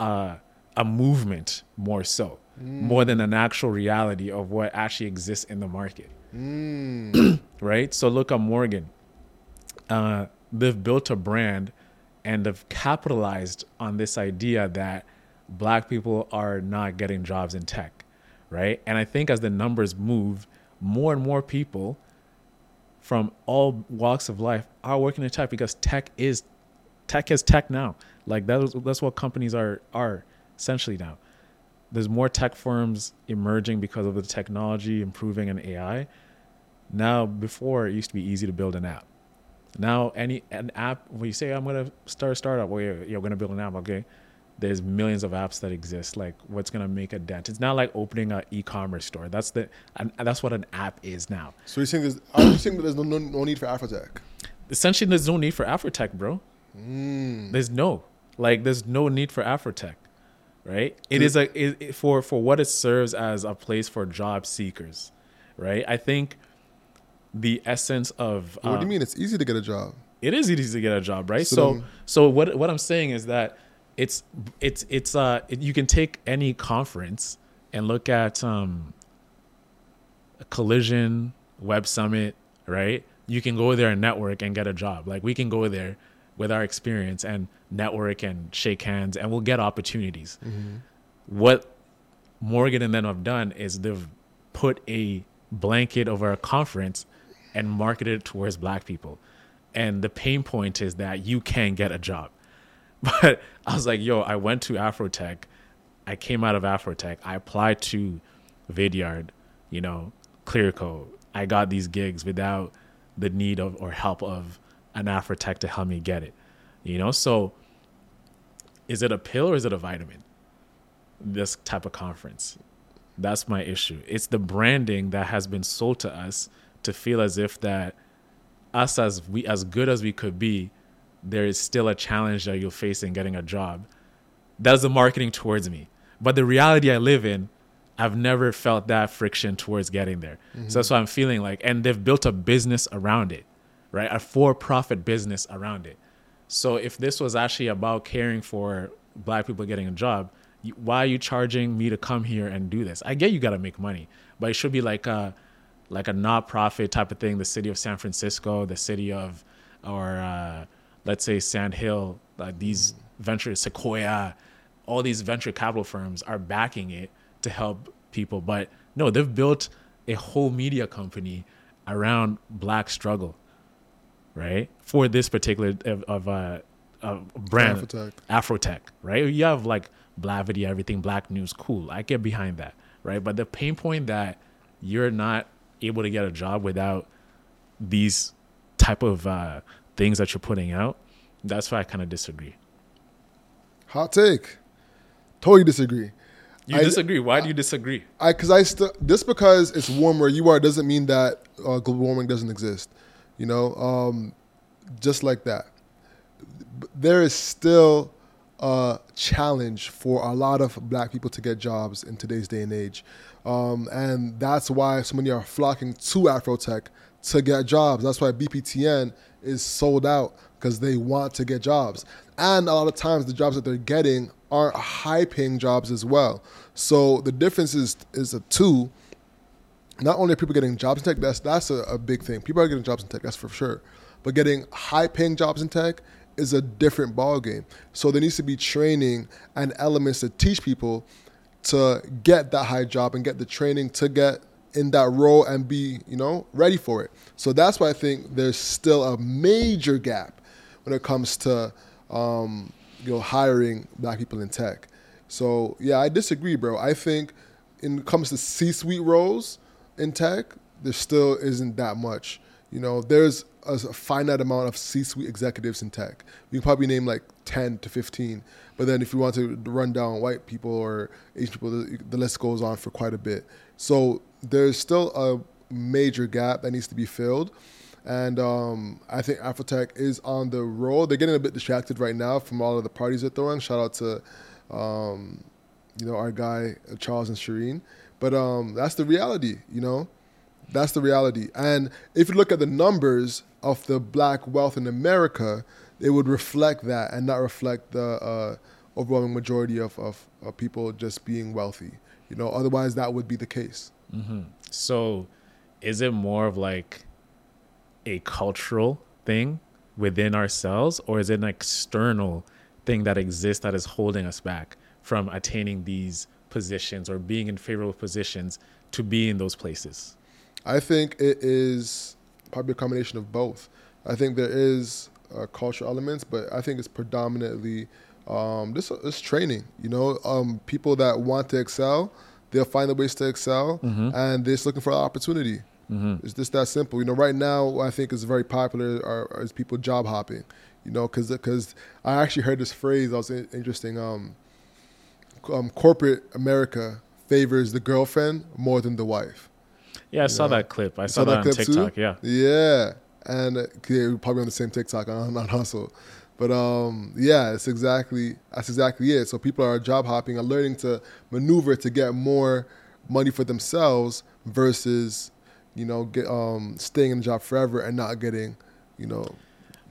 uh, a movement more so more than an actual reality of what actually exists in the market. [clears throat] Right? So look at morgan. Uh, they've built a brand and they've capitalized on this idea that black people are not getting jobs in tech right? And i think as the numbers move more and more people from all walks of life are working in tech because tech is tech is tech now. Like that is, that's what companies are are essentially now. There's more tech firms emerging because of the technology improving and AI. Now, before it used to be easy to build an app. Now, any an app when you say I'm gonna start a startup, oh, well, you're, you're gonna build an app, okay? There's millions of apps that exist. Like, what's gonna make a dent? It's not like opening an e-commerce store. That's the and that's what an app is now. So you're saying there's, are you saying that there's no, no, no need for Afrotech? essentially there's no need for Afrotech, bro. Hmm. There's no like there's no need for Afrotech, right? It is a it, it- for for what it serves as a place for job seekers, right? I think the essence of what do you mean? It's easy to get a job. it is easy to get a job, right? So So then- so, what what I'm saying is that it's it's it's uh it, you can take any conference and look at um a collision web summit right you can go there and network and get a job like we can go there with our experience and network and shake hands and we'll get opportunities mm-hmm. what morgan and them have done is they've put a blanket over a conference and marketed it towards black people and the pain point is that you can't get a job [laughs] but I was like, yo, I went to Afrotech. I came out of Afrotech. I applied to Vidyard, you know, Clearco. I got these gigs without the need of or help of an Afrotech to help me get it. You know, so is it a pill or is it a vitamin? This type of conference. That's my issue. It's the branding that has been sold to us to feel as if that us as we as good as we could be, there is still a challenge that you'll face in getting a job. That's the marketing towards me. But the reality I live in, I've never felt that friction towards getting there. So that's mm-hmm. what I'm feeling like. And they've built a business around it, right? A for profit business around it. So if this was actually about caring for black people getting a job, why are you charging me to come here and do this? I get you got to make money, but it should be like a like a not-profit type of thing. The city of San Francisco, the city of, or uh, let's say Sand Hill, like these venture Sequoia, all these venture capital firms are backing it to help people. But no, they've built a whole media company around black struggle, right? For this particular of, of uh, uh, brand, Afrotech. Afrotech, right? You have like Blavity, everything, Black News, cool. I get behind that, right? But the pain point that you're not able to get a job without these type of uh, things that you're putting out, that's why I kind of disagree. Hot take. Totally disagree. You I- disagree? Why do you disagree? I because I still just because it's warmer you are doesn't mean that uh, global warming doesn't exist. You know, um, just like that. There is still a challenge for a lot of black people to get jobs in today's day and age. Um, and that's why so many are flocking to Afrotech to get jobs. That's why BPTN is sold out because they want to get jobs. And a lot of times the jobs that they're getting aren't high paying jobs as well. So the difference is is a two. Not only are people getting jobs in tech, that's that's a, a big thing. People are getting jobs in tech, that's for sure. But getting high paying jobs in tech is a different ball game. So there needs to be training and elements to teach people to get that high job and get the training to get in that role and be, you know, ready for it. So that's why I think there's still a major gap when it comes to, um, you know, hiring black people in tech. So yeah, I disagree, bro. I think in comes to C-suite roles in tech, there still isn't that much. You know, there's a finite amount of C-suite executives in tech. You can probably name like 10 to 15. But then if you want to run down white people or Asian people, the, list goes on for quite a bit. So there's still a major gap that needs to be filled. And um, I think Afrotech is on the roll. They're getting a bit distracted right now from all of the parties they're throwing. Shout out to, um, you know, our guy Charles and Shireen. But um, that's the reality, you know. That's the reality. And if you look at the numbers of the black wealth in America, it would reflect that and not reflect the uh, overwhelming majority of, of, of, people just being wealthy. You know, otherwise that would be the case. Mm-hmm. So, is it more of like a cultural thing within ourselves, or is it an external thing that exists that is holding us back from attaining these positions or being in favorable positions to be in those places? I think it is probably a combination of both. I think there is uh, cultural elements, but I think it's predominantly um, this, this training. You know, um, people that want to excel, they'll find the ways to excel, mm-hmm. and they're just looking for an opportunity. Mm-hmm. It's just that simple. You know, right now I think is very popular are, is people job hopping. You know, because because I actually heard this phrase that was interesting. Um, um, corporate America favors the girlfriend more than the wife. Yeah, I saw know? that clip. I saw, saw that, that on TikTok. Too? Yeah. Yeah, and uh, yeah, we're probably on the same TikTok [laughs] on, on Hustle. But um, yeah, it's exactly that's exactly it. So people are job hopping, are learning to maneuver to get more money for themselves versus you know get um, staying in the job forever and not getting you know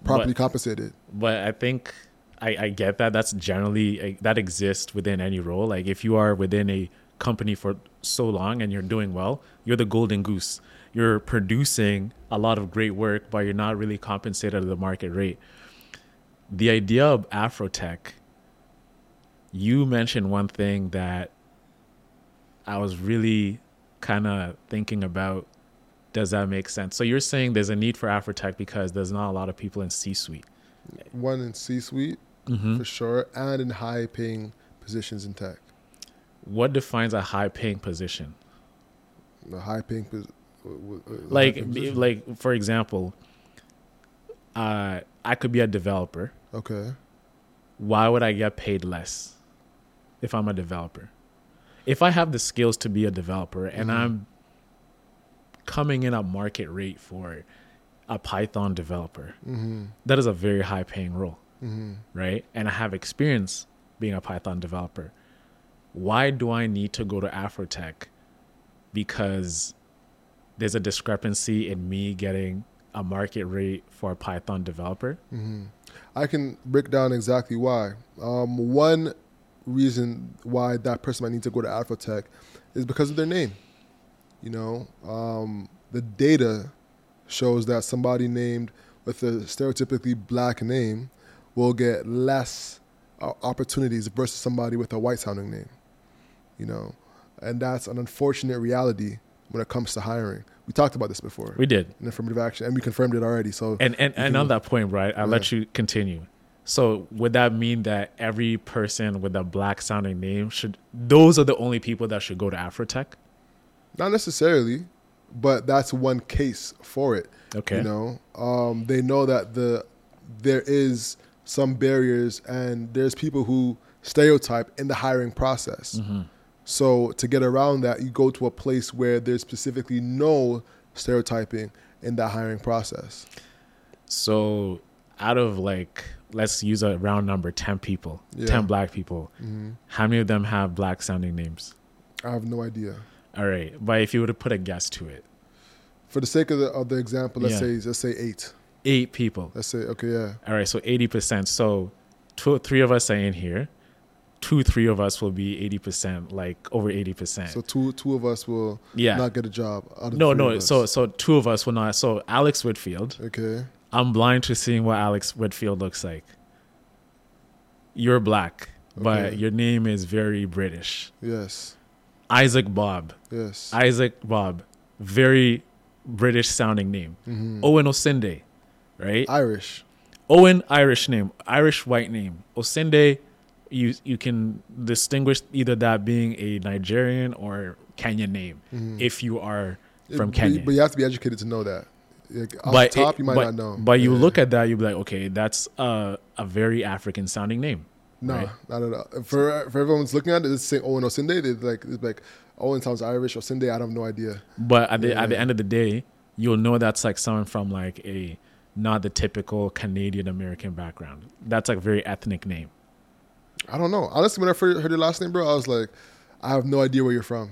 properly but, compensated. But I think I, I get that. That's generally eh, that exists within any role. Like if you are within a company for so long and you're doing well, you're the golden goose. You're producing a lot of great work, but you're not really compensated at the market rate. The idea of Afrotech, you mentioned one thing that I was really kind of thinking about. Does that make sense? So you're saying there's a need for Afrotech because there's not a lot of people in C-suite. One in C-suite mm-hmm. for sure, and in high-paying positions in tech what defines a high paying position? A high paying position. Like, like for example, uh, I could be a developer. Okay. Why would I get paid less if I'm a developer? If I have the skills to be a developer and mm-hmm. I'm coming in at market rate for a Python developer, mm-hmm. that is a very high paying role, mm-hmm. right? And I have experience being a Python developer why do I need to go to Afrotech? Because there's a discrepancy in me getting a market rate for a Python developer. Mm-hmm. I can break down exactly why. Um, one reason why that person might need to go to Afrotech is because of their name. You know, um, the data shows that somebody named with a stereotypically black name will get less uh, opportunities versus somebody with a white sounding name you know, and that's an unfortunate reality when it comes to hiring. We talked about this before. We did in affirmative action, and we confirmed it already. So and and, and on that point, right? I'll yeah. let you continue. So would that mean that every person with a black sounding name should those are the only people that should go to Afrotech? Not necessarily, but that's one case for it. Okay. You know, um, they know that the there is some barriers and there's people who stereotype in the hiring process. Mm-hmm. So to get around that, you go to a place where there's specifically no stereotyping in that hiring process. So out of like let's use a round number 10 people, Yeah. 10 black people. hmm How many of them have black sounding names? I have no idea. All right. But if you were to put a guess to it, For the sake of the of the example, let's Yeah. say let's say eight. Eight people. Let's say okay, yeah. All right. So 80%. So two, three of us are in here. Two, three of us will be 80%, like over 80%. So two two of us will yeah. not get a job. Out of the no, no. So, so two of us will not. So Alex Whitfield, okay, I'm blind to seeing what Alex Whitfield looks like. You're black, but your name is very British. yes, Isaac Bob. yes. Isaac Bob. Very British sounding name. Mhm. Owen Osinde, right? Irish. Owen Irish name, Irish white name. Osinde, you you can distinguish either that being a Nigerian or Kenyan name Mhm. if you are from But- Kenya. but you have to be educated to know that. Like, off but top, it- you might but, not know. But you Yeah. look at that, you'll be like, okay, that's a a very African sounding name. No, right? not at all. For for everyone's looking at it, it's saying Owen Osinde. They like it's like Owen sounds Irish. Osinde, I have no idea. But at the at the end of the day, you'll know that's like someone from like a not the typical Canadian American background. That's like a very ethnic name. I don't know. Honestly, when I first heard your last name, bro, I was like, I have no idea where you're from.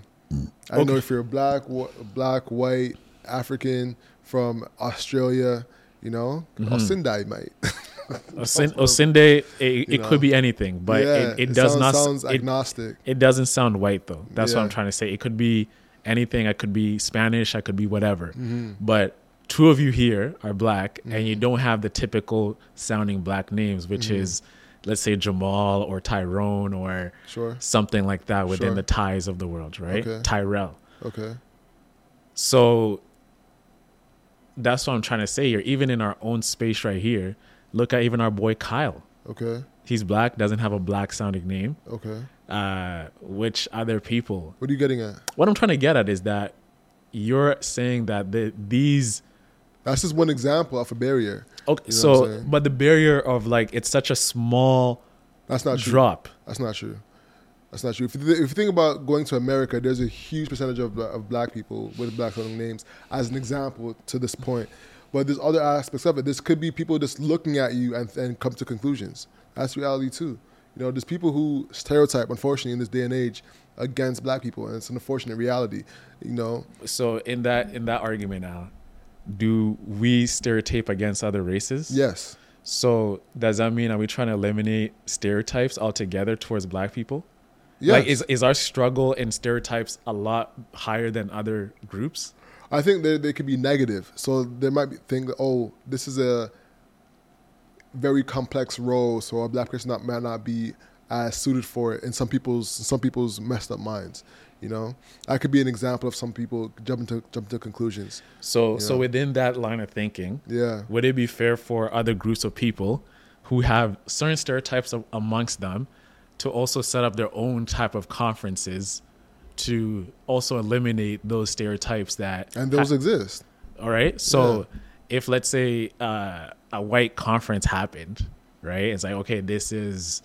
I don't know if you're black, wh- black, white, African, from Australia. You know, Mhm. Osinde, mate. [laughs] Osin- Osinde, it, it You know. could be anything, but yeah, it, it, does sounds, not. sounds it, agnostic. it doesn't sound white though. That's what I'm trying to say. It could be anything. I could be Spanish. I could be whatever. hmm But two of you here are black, and Mm-hmm. you don't have the typical sounding black names, which Mhm. is, let's say, Jamal or Tyrone or Sure. something like that within Sure. the ties of the world, right? Okay. Tyrell. Okay. So that's what I'm trying to say here. Even in our own space right here, look at even our boy Kyle. Okay. He's black, doesn't have a black sounding name. Okay. Uh, which other people? What are you getting at? What I'm trying to get at is that you're saying that the, these That's just one example of a barrier. okay, You know so but the barrier of like it's such a small That's not true. drop. That's not true. That's not true. If you, th- if you think about going to America, there's a huge percentage of, of black people with black sounding names as an example to this point. But there's other aspects of it. This could be people just looking at you and, and come to conclusions. That's reality too. You know, there's people who stereotype, unfortunately, in this day and age, against black people, and it's an unfortunate reality. You know, So in that in that argument now, do we stereotype against other races? yes, So does that mean are we trying to eliminate stereotypes altogether towards black people? yes. Like is is our struggle in stereotypes a lot higher than other groups? I think they they could be negative. So they might be think, oh, this is a very complex role, so a black person not, might not be as suited for it in some people's some people's messed up minds. You know, that could be an example of some people jumping to jump to conclusions. So so within that line of thinking, Yeah, would it be fair for other groups of people who have certain stereotypes a- amongst them to also set up their own type of conferences to also eliminate those stereotypes that and those exist. All right. So if let's say uh, a white conference happened, right? It's like okay, this is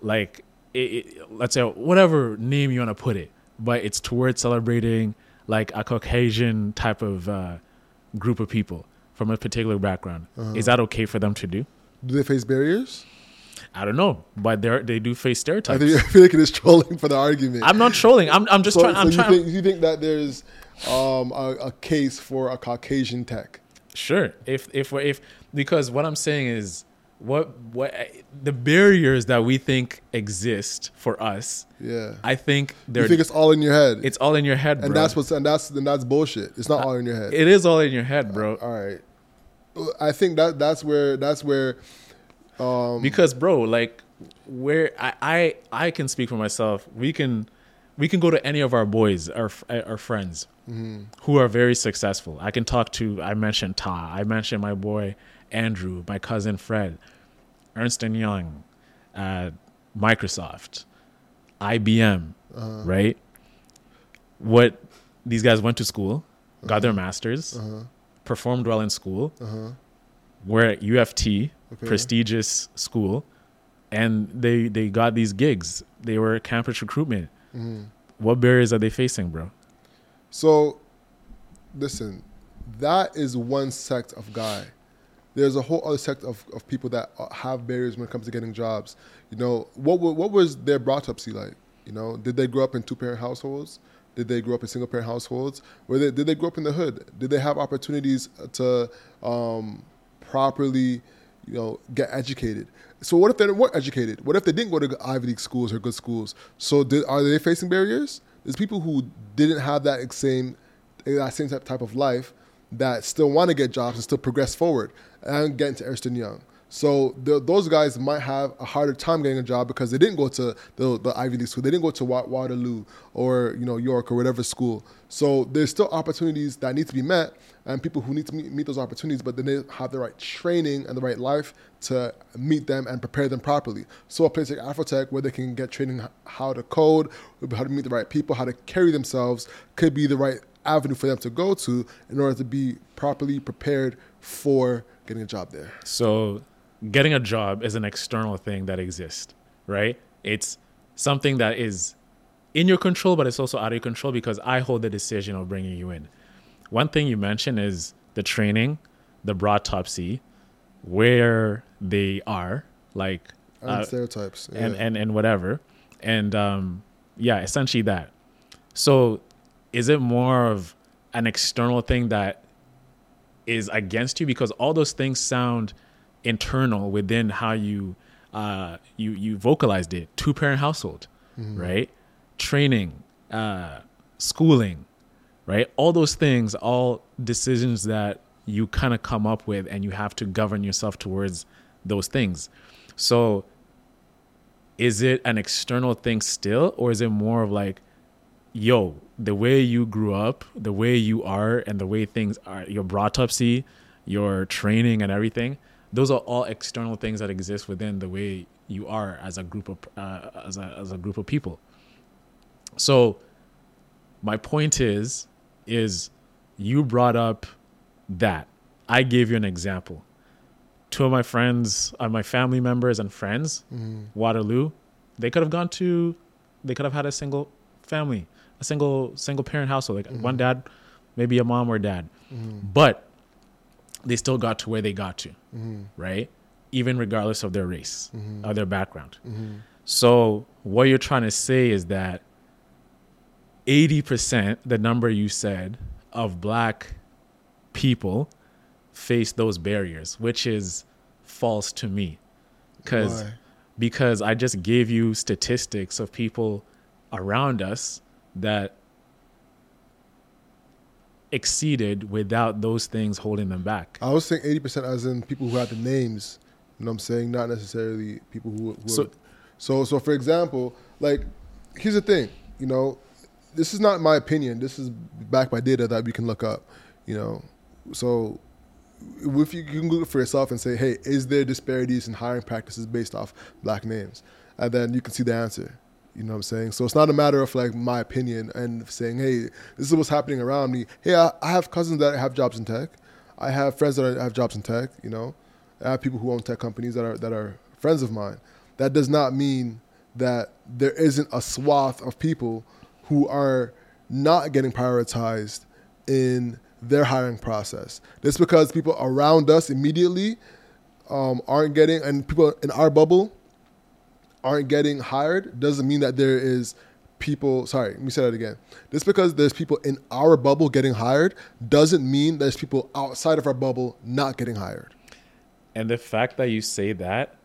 like it, it, let's say whatever name you want to put it, but it's towards celebrating like a Caucasian type of uh, group of people from a particular background. Uh-huh. Is that okay for them to do? Do they face barriers? I don't know, but they they do face I stereotypes. think [laughs] I feel like it is trolling for the argument. I'm not trolling. I'm I'm just so, trying. so I'm you trying. think you think that there's um, a, a case for a Caucasian tech? Sure. If if we're if because what I'm saying is what what the barriers that we think exist for us, Yeah, I think they're you think it's all in your head, it's all in your head, bro. and that's what's and that's and that's bullshit. It's not all in your head. it is all in your head, bro. All right. I think that that's where that's where um because bro, like where I I I can speak for myself. We can we can go to any of our boys, our our friends mm-hmm, who are very successful. I can talk to. I mentioned Ta. I mentioned my boy Andrew, my cousin Fred, Ernst and Young, uh, Microsoft, IBM, uh, right? What these guys went to school, got their masters, uh-huh, performed well in school, uh-huh. were at UFT, Okay. prestigious school, and they they got these gigs. They were campus recruitment. mhm. What barriers are they facing, bro? So listen, that is one sect of guy. There's a whole other sect of, of people that uh, have barriers when it comes to getting jobs. You know, what what was their brought up see like? You know, did they grow up in two parent households? Did they grow up in single parent households? Were they, did they grow up in the hood? Did they have opportunities to um, properly, you know, get educated? So what if they weren't educated? What if they didn't go to Ivy League schools or good schools? So did, are they facing barriers? There's people who didn't have that same that same type of life that still want to get jobs and still progress forward and get into Ernst Young. So the, those guys might have a harder time getting a job because they didn't go to the, the Ivy League school. They didn't go to Waterloo or you know York or whatever school. So there's still opportunities that need to be met and people who need to meet, meet those opportunities, but then they have the right training and the right life to meet them and prepare them properly. So a place like Afrotech where they can get training how to code, how to meet the right people, how to carry themselves could be the right avenue for them to go to in order to be properly prepared for getting a job there. So, getting a job is an external thing that exists, right? It's something that is in your control, but it's also out of your control because I hold the decision of bringing you in. One thing you mentioned is the training, the broad top C, where they are, like, And uh, stereotypes. and, and, and whatever. And um, yeah, essentially that. So is it more of an external thing that is against you? Because all those things sound internal within how you uh, you you vocalized it. Two parent household, right? Training, uh, schooling, right? All those things, all decisions that you kind of come up with, and you have to govern yourself towards those things. So is it an external thing still or is it more of like yo the way you grew up the way you are and the way things are your brought up see your training and everything those are all external things that exist within the way you are as a group of uh, as, a, as a group of people. So my point is is you brought up that. I gave you an example. Two of my friends, uh, my family members and friends, Waterloo, they could have gone to, they could have had a single family, a single single parent household, like one mm-hmm. dad, maybe a mom or dad, mm-hmm. but they still got to where they got to, mm-hmm. right? Even regardless of their race, of their background. So what you're trying to say is that 80%, the number you said, of black people face those barriers, which is false to me. Because because I just gave you statistics of people around us that exceeded without those things holding them back. I was saying 80% as in people who had the names. You know what I'm saying? Not necessarily people who. who So- so, so, so for example, like, here's the thing. You know, this is not my opinion. This is backed by data that we can look up. You know, so if you, you can Google for yourself and say, hey, is there disparities in hiring practices based off black names? And then you can see the answer. You know what I'm saying? So it's not a matter of like my opinion and saying, hey, this is what's happening around me. Hey, I, have cousins that have jobs in tech. I have friends that have jobs in tech. You know, I have people who own tech companies that are that are friends of mine. That does not mean that there isn't a swath of people who are not getting prioritized in their hiring process. Just because people around us immediately um, aren't getting, and people in our bubble aren't getting hired, doesn't mean that there is people. Sorry, let me say that again. Just because there's people in our bubble getting hired, doesn't mean there's people outside of our bubble not getting hired. And the fact that you say that,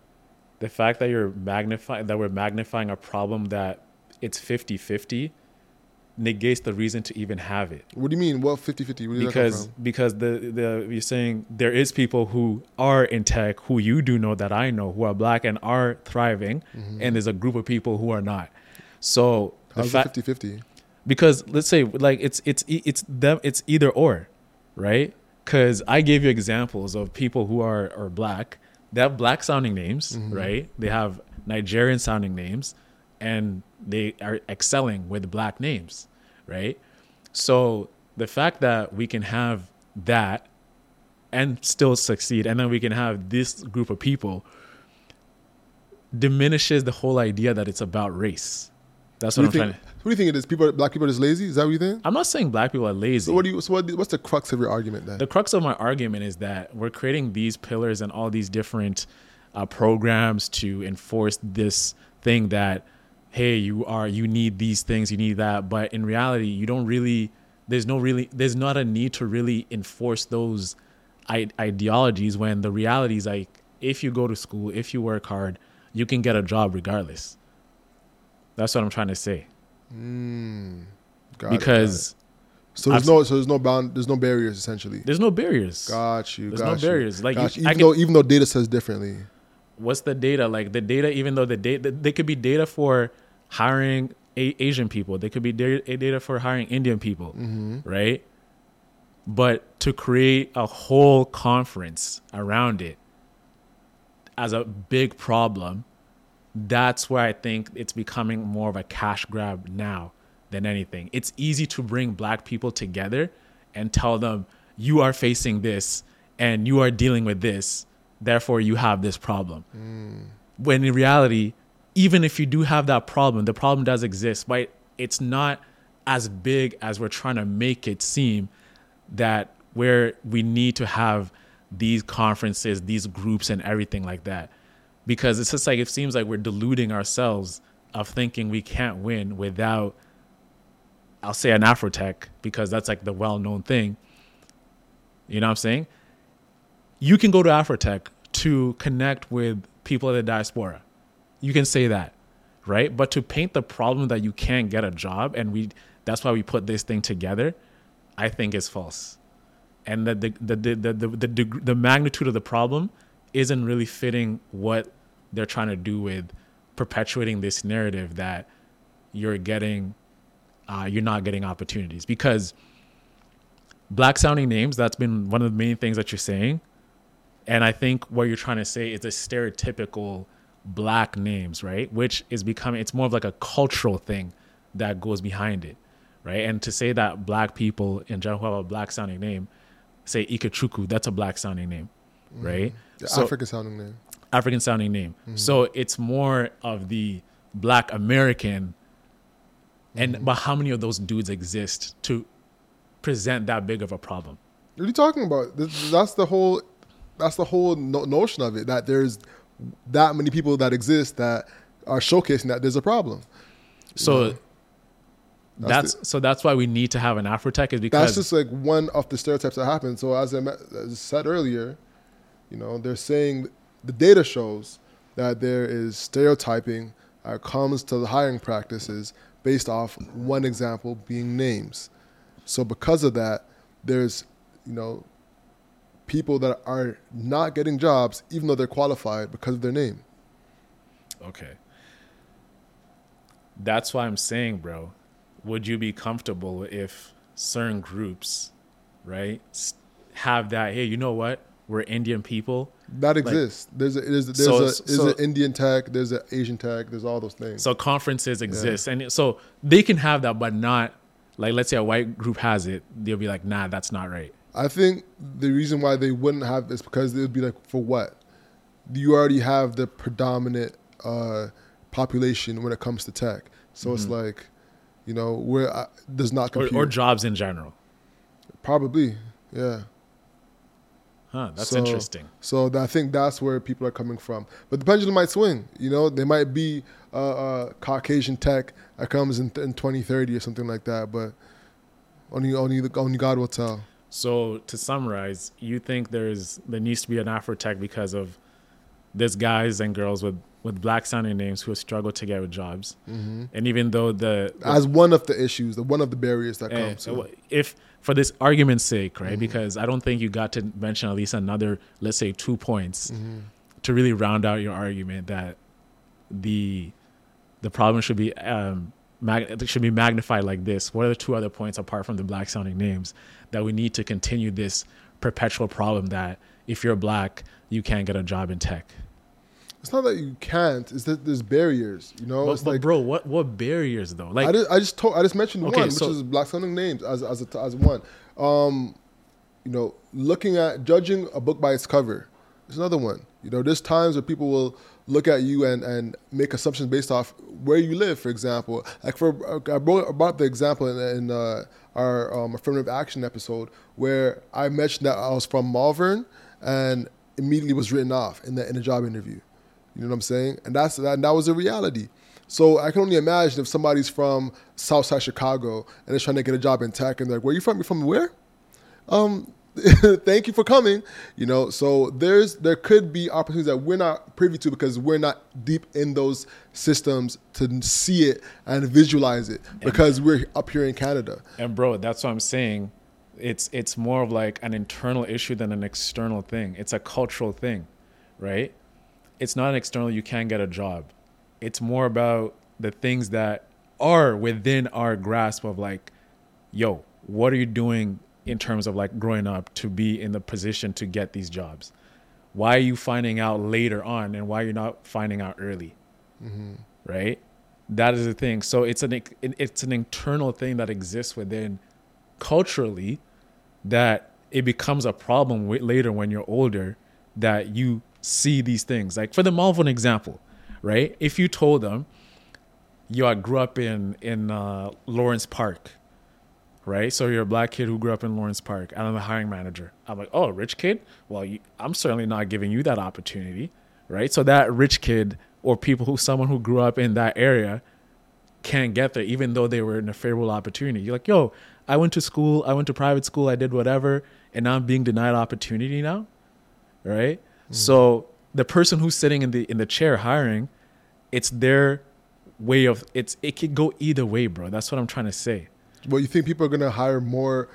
the fact that you're magnifying that we're magnifying a problem that it's 50-50 negates the reason to even have it. What do you mean? What 50 50? Where did that come because because the the you're saying there is people who are in tech who you do know that I know who are black and are thriving, mm-hmm. and there's a group of people who are not. So How's it fact 50 50? because let's say like it's it's it's them it's either or, right? Because I gave you examples of people who are are black. They have black sounding names, mm-hmm. right? They have Nigerian sounding names, and they are excelling with black names, right? So the fact that we can have that and still succeed, and then we can have this group of people diminishes the whole idea that it's about race, That's What what I'm you trying think? to. What do you think it is? People, black people are just lazy. Is that what you think? I'm not saying black people are lazy. So what do you? So what, what's the crux of your argument then? the crux of my argument is that we're creating these pillars and all these different uh, programs to enforce this thing that hey you are you need these things you need that but in reality you don't really there's no really there's not a need to really enforce those I- ideologies when the reality is like if you go to school if you work hard you can get a job regardless that's what i'm trying to say Mm, got it, because so there's I've- no so there's no bound there's no barriers essentially. there's no barriers Got you. There's got no you, barriers. Like, you-. I even can- though even though data says differently. what's the data like the data even though the data they could be data for hiring a- asian people. They could be da- data for hiring indian people mm-hmm. right? But to create a whole conference around it as a big problem that's where i think it's becoming more of a cash grab now than anything. It's easy to bring black people together and tell them you are facing this and you are dealing with this. Therefore you have this problem. Mm. When in reality even if you do have that problem the problem does exist but it's not as big as we're trying to make it seem that where we need to have these conferences these groups and everything like that. Because it's just like it seems like we're deluding ourselves of thinking we can't win without i'll say an afrotech because that's like the well-known thing. You know what i'm saying? You can go to Afrotech to connect with people of the diaspora. You can say that, right? But to paint the problem that you can't get a job and we that's why we put this thing together, I think is false. And that the the the the the, the, the magnitude of the problem isn't really fitting what they're trying to do with perpetuating this narrative that you're getting uh, you're not getting opportunities because black sounding names that's been one of the main things that you're saying and I think what you're trying to say is a stereotypical black names, right? Which is becoming it's more of like a cultural thing that goes behind it, right? And to say that black people in general who have a black sounding name, say Ikechukwu, that's a black sounding name, mm-hmm. right? The So- African sounding name. African sounding name. Mm-hmm. So it's more of the black American and mm-hmm. but how many of those dudes exist to present that big of a problem? What are you talking about? That's the whole. That's the whole no- notion of it. That there's that many people that exist that are showcasing that there's a problem. So that's, That's so that's why we need to have an Afrotech is because That's just like one of the stereotypes that happen. So as I, me- as I said earlier, you know, they're saying the data shows that there is stereotyping that comes to the hiring practices based off one example being names. So because of that, there's you know people that are not getting jobs even though they're qualified because of their name. okay. That's why I'm saying, bro, would you be comfortable if certain groups, right, have that? Hey, you know what? We're Indian people, That exists. there's a, there's, there's, So- a, there's so- an Indian tech, there's an Asian tech, there's all those things. so conferences exist, and so they can have that, but not like let's say a white group has it, they'll be like, nah, that's not right. I think the reason why they wouldn't have is because it would be like, for what? You already have the predominant uh, population when it comes to tech, so it's like, you know, where uh, does not Or, compute. or jobs in general. Probably, yeah. Huh? That's So- interesting. So I think that's where people are coming from. But the pendulum might swing. You know, there might be a, a Caucasian tech that comes in, in 2030 or something like that. But only only only God will tell. So to summarize, you think there's there needs to be an Afrotech because of there's guys and girls with with black sounding names who struggle to get jobs, and even though the, the As one of the issues, the one of the barriers that eh, comes. to if for this argument's sake, right? Because I don't think you got to mention at least another, let's say, two points to really round out your argument that the the problem should be um, mag- should be magnified like this. What are the two other points apart from the black sounding names that we need to continue this perpetual problem that if you're black, you can't get a job in tech? It's not that you can't. It's that there's barriers. You know, But, it's but like bro, what what barriers though? Like I just I just told I just mentioned Okay, one, so- which is black sounding names as as a, as one. Um, you know, looking at judging a book by its cover is another one. You know, there's times where people will look at you and, and make assumptions based off where you live, for example. Like for I brought, about the example in, in uh, our um, affirmative action episode where I mentioned that I was from Malvern and immediately was written off in the in a job interview. You know what I'm saying? And that's that, and that was a reality. So I can only imagine if somebody's from Southside Chicago and is trying to get a job in tech and they're like, "Where you from? You're from where?" Um, [laughs] thank you for coming. You know, so there's there could be opportunities that we're not privy to because we're not deep in those systems to see it and visualize it because we're up here in Canada. And bro, that's what I'm saying. It's it's more of like an internal issue than an external thing. It's a cultural thing, right? It's not an external you can't get a job. It's more about the things that are within our grasp of like, yo, what are you doing in terms of like growing up to be in the position to get these jobs? Why are you finding out later on and why you're not finding out early? Mm-hmm. Right? That is the thing. So it's an it's an internal thing that exists within culturally that it becomes a problem later when you're older that you see these things. Like for the Malvern example, right? If you told them, yo, I grew up in in uh, Lawrence Park, right? So you're a black kid who grew up in Lawrence Park, and I'm the hiring manager. I'm like, oh, rich kid? Well, you, I'm certainly not giving you that opportunity, right? So that rich kid or people who, someone who grew up in that area can't get there, even though they were in a favorable opportunity. You're like, yo, I went to school, I went to private school, I did whatever, and now I'm being denied opportunity now, right? Mm-hmm. So the person who's sitting in the in the chair hiring, it's their way of it's it could go either way, bro. That's what I'm trying to say. Well, you think people are going to hire more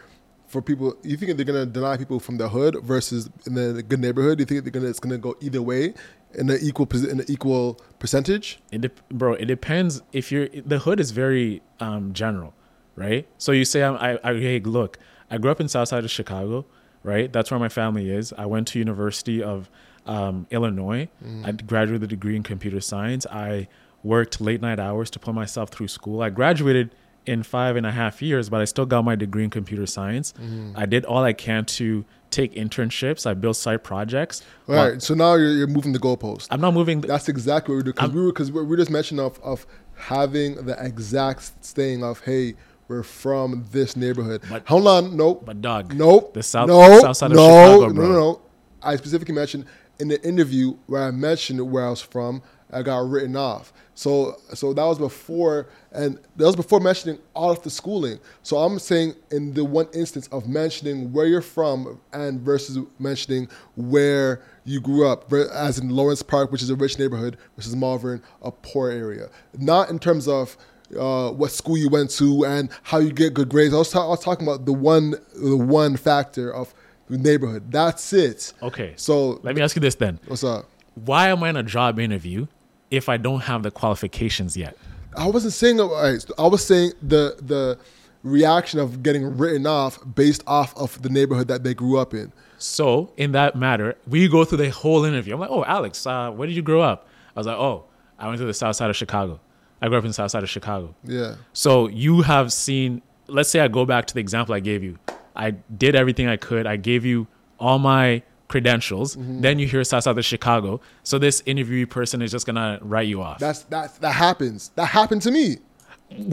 for people? You think they're going to deny people from the hood versus in the good neighborhood? Do you think they're gonna, it's going to go either way in an equal in the equal percentage? It de- bro, it depends. If you're the hood is very um, general, right? So you say, I, I, hey, look, I grew up in South Side of Chicago, right? That's where my family is. I went to University of um, Illinois. Mm. I graduated with a degree in computer science. I worked late night hours to put myself through school. I graduated in five and a half years, but I still got my degree in computer science. Mm-hmm. I did all I can to take internships. I built site projects. All right. So now you're, you're moving the goalpost. I'm not moving. The, That's exactly what we do because we were because we just mentioned of of having the exact thing of hey we're from this neighborhood. But, Hold on, nope. But dog, nope. The south, no, south side no, of Chicago, bro. No, no, no. I specifically mentioned in the interview where I mentioned where I was from. I got written off. So so that was before, and that was before mentioning all of the schooling. So I'm saying in the one instance of mentioning where you're from and versus mentioning where you grew up, as in Lawrence Park, which is a rich neighborhood, versus Malvern, a poor area. Not in terms of uh, what school you went to and how you get good grades. I was, ta- I was talking about the one the one factor of the neighborhood. That's it. Okay. So let me ask you this then. What's up? Why am I in a job interview if I don't have the qualifications yet? I wasn't saying I was saying the the reaction of getting written off based off of the neighborhood that they grew up in. So in that matter, we go through the whole interview. I'm like, oh, Alex, uh, where did you grow up? I was like, oh, I went to the south side of Chicago. I grew up in the south side of Chicago. Yeah. So you have seen. Let's say I go back to the example I gave you. I did everything I could. I gave you all my credentials. Mm-hmm. Then you hear South of Chicago. So this interview person is just gonna write you off. That's that that happens. That happened to me.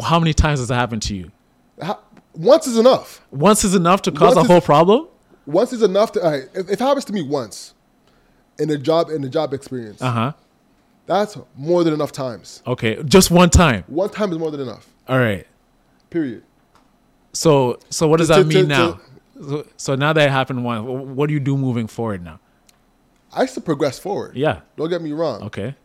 How many times has that happened to you? Once is enough. Once is enough to cause once a whole problem. Once is enough to. Right, if, if it happens to me once, in a job in a job experience, uh huh, that's more than enough times. Okay, just one time. One time is more than enough. All right. Period. So so what does to, that mean to, now? To, so, so now that it happened once, what do you do moving forward now? I still progress forward. Yeah. Don't get me wrong. Okay.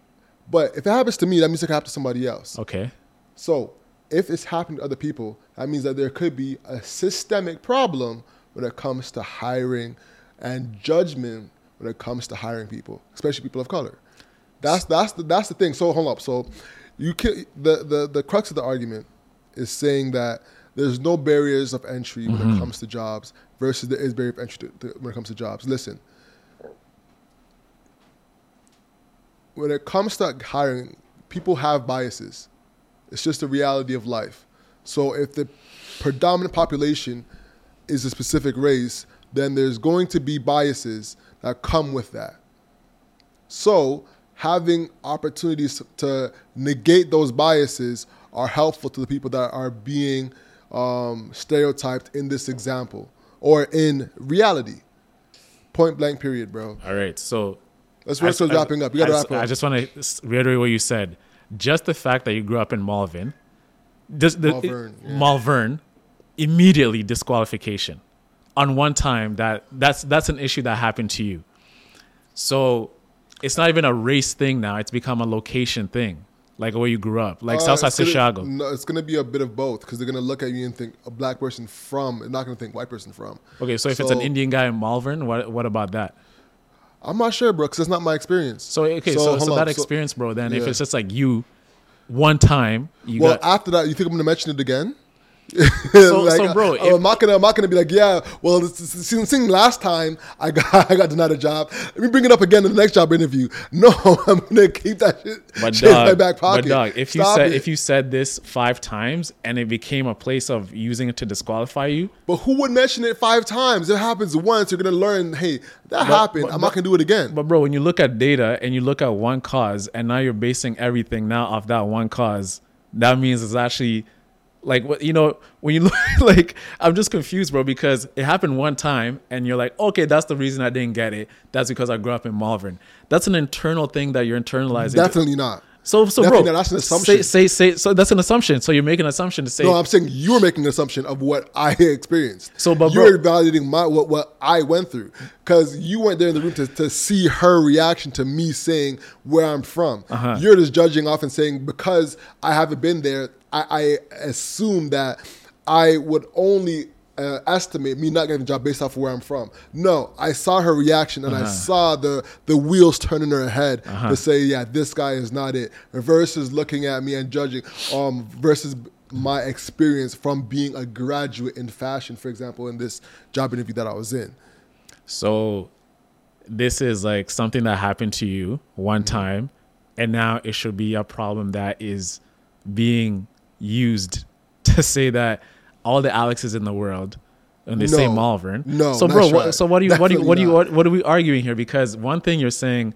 But if it happens to me, that means it could happen to somebody else. Okay. So if it's happening to other people, that means that there could be a systemic problem when it comes to hiring and judgment when it comes to hiring people, especially people of color. That's that's the that's the thing. So hold up. So you can the the the crux of the argument is saying that there's no barriers of entry when mm-hmm. it comes to jobs versus there is barrier of entry to, to, when it comes to jobs. Listen, when it comes to hiring, people have biases. It's just the reality of life. So if the predominant population is a specific race, then there's going to be biases that come with that. So having opportunities to negate those biases are helpful to the people that are being um, stereotyped in this example or in reality. Point blank, period, bro. All right, so Let's work towards wrapping up. You got to I, wrap up. I just want to reiterate what you said. Just the fact that you grew up in Malvern, just the, Malvern, yeah. Malvern, immediately disqualification. On one time, that that's that's an issue that happened to you. So it's not even a race thing now; it's become a location thing, like where you grew up, like Uh, Southside gonna- Chicago. No, it's going to be a bit of both because they're going to look at you and think a black person from, and not going to think white person from. Okay, so if it's an So- Indian guy in Malvern, what what about that? I'm not sure, bro, because it's not my experience. So okay, so, so, on. that So- experience, bro. Then if yeah. it's just like you, one time, you well, got after that, you think I'm going to mention it again? [laughs] So- so, bro, I'm not gonna, I'm not gonna be like, yeah. Well, this- this- since since last time I got, [laughs] I got denied a job. Let me bring it up again in the next job interview. No, [laughs] I'm gonna keep that shit, But shit in my back pocket. but dog, if you said it. if you said this five times and it became a place of using it to disqualify you, but who would mention it five times? It happens once. You're gonna learn. Hey, that happened. but- I'm not gonna do it again. but bro, when you look at data and you look at one cause and now you're basing everything now off that one cause, that means it's actually like what you know when you [laughs] look like I'm just confused, bro, because it happened one time and you're like, okay, that's the reason I didn't get it. That's because I grew up in Malvern. That's an internal thing that you're internalizing. Definitely not. So, so Definitely bro, not. That's an assumption. Say, say, say. So that's an assumption. So you're making an assumption to say. No, I'm saying you're making an assumption of what I [laughs] experienced. So, but you're bro- validating my what what I went through because you went there in the room to, to see her reaction to me saying where I'm from. Uh-huh. You're just judging off and saying because I haven't been there, I, I assume that I would only. Uh, estimate me not getting a job based off of where I'm from. No, I saw her reaction and Uh-huh. I saw the the wheels turning in her head to say, yeah, this guy is not it. Versus looking at me and judging. Um, versus my experience from being a graduate in fashion, for example, in this job interview that I was in. So this is like something that happened to you one Mm-hmm. time, and now it should be a problem that is being used [laughs] to say that all the Alexes in the world and they say Malvern. No, So bro, what, so what do you what do you what do you what, are we arguing here? Because one thing you're saying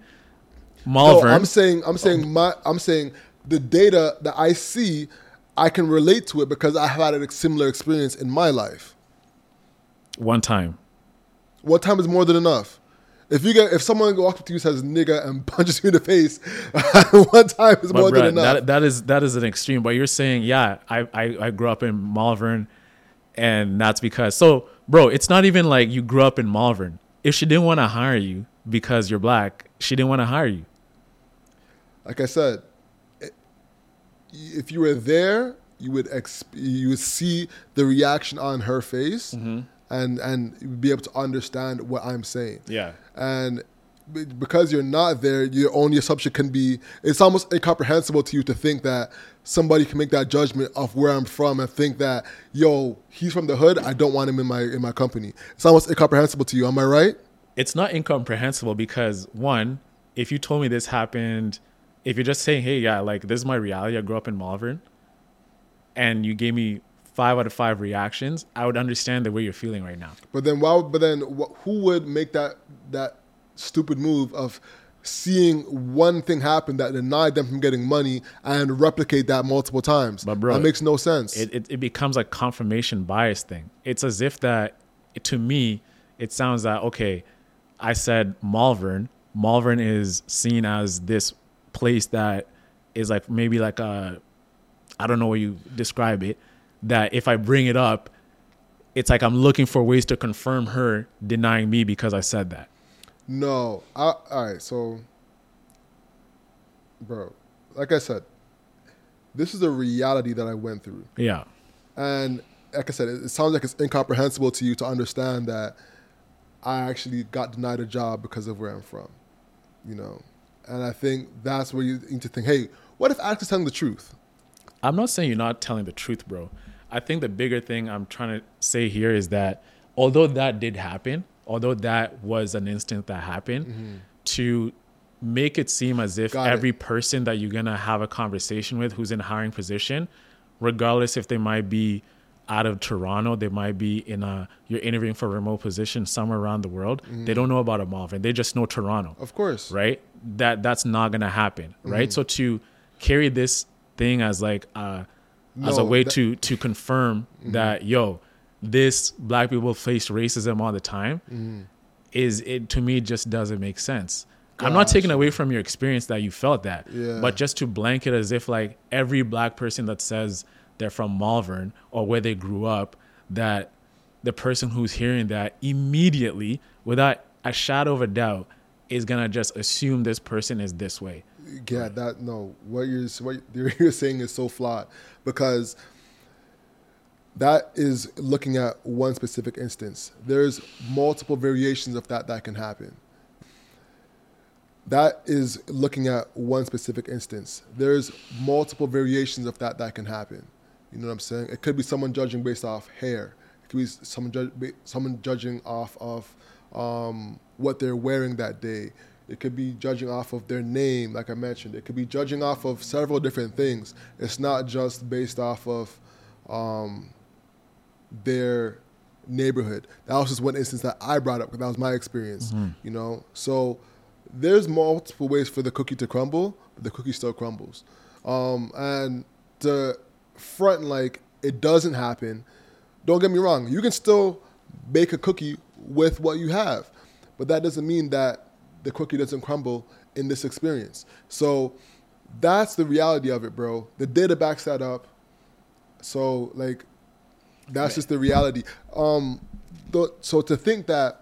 Malvern. No. I'm saying I'm saying my I'm saying the data that I see, I can relate to it because I have had a similar experience in my life. one time. What time is more than enough? If you get if someone walks up to you and says nigga and [laughs] punches you in the face, [laughs] one time is more than enough. that that is that is an extreme. But you're saying, yeah, I, I I grew up in Malvern, and that's because. So, bro, it's not even like you grew up in Malvern. If she didn't want to hire you because you're black, she didn't want to hire you. like I said, if you were there, you would exp- you would see the reaction on her face, Mm-hmm. and and be able to understand what I'm saying. Yeah. And because you're not there, your only assumption can be it's almost incomprehensible to you to think that somebody can make that judgment of where I'm from and think that yo he's from the hood. I don't want him in my in my company. It's almost incomprehensible to you. Am I right? It's not incomprehensible because one, if you told me this happened, if you're just saying, hey, yeah, like this is my reality. I grew up in Malvern, and you gave me five out of five reactions, I would understand the way you're feeling right now. But then why? But then wh- who would make that that stupid move of seeing one thing happen that denied them from getting money and replicate that multiple times? But bro, that makes no sense. it, it, it becomes a confirmation bias thing. It's as if that to me, it sounds that okay, I said Malvern. Malvern is seen as this place that is like maybe like a I don't know how you describe it. That if I bring it up, it's like I'm looking for ways to confirm her denying me because I said that. No. I, all right. So, bro, like I said, this is a reality that I went through. Yeah. And like I said, it, it sounds like it's incomprehensible to you to understand that I actually got denied a job because of where I'm from, you know. And I think that's where you need to think, hey, what if Alex is telling the truth? I'm not saying you're not telling the truth, bro. I think the bigger thing I'm trying to say here is that although that did happen, although that was an instant that happened, to make it seem as if Mm-hmm. Got it. every person that you're gonna have a conversation with who's in a hiring position, regardless if they might be out of Toronto, they might be in a you're interviewing for a remote position somewhere around the world. They don't know about a Malvern. They just know Toronto Of course. right? that that's not gonna happen, right? So to carry this thing as like uh, as a way that- to to confirm that yo, this black people face racism all the time mm. is it to me just doesn't make sense. I'm not taking away from your experience that you felt that, Yeah. but just to blanket as if like every black person that says they're from Malvern or where they grew up, that the person who's hearing that immediately, without a shadow of a doubt, is gonna just assume this person is this way. Yeah, that no. What you're what you're [laughs] saying is so flawed because that is looking at one specific instance. There's multiple variations of that that can happen. That is looking at one specific instance. There's multiple variations of that that can happen. You know what I'm saying? It could be someone judging based off hair. It could be someone ba- someone judging off of um, what they're wearing that day. It could be judging off of their name, like I mentioned. It could be judging off of several different things. It's not just based off of um, their neighborhood. That was just one instance that I brought up because that was my experience. You know, so there's multiple ways for the cookie to crumble, but the cookie still crumbles. Um, and the front like it doesn't happen. Don't get me wrong. You can still bake a cookie with what you have, but that doesn't mean that the cookie doesn't crumble in this experience. So that's the reality of it, bro. The data backs that up. So like that's just the reality. Um, th- so to think that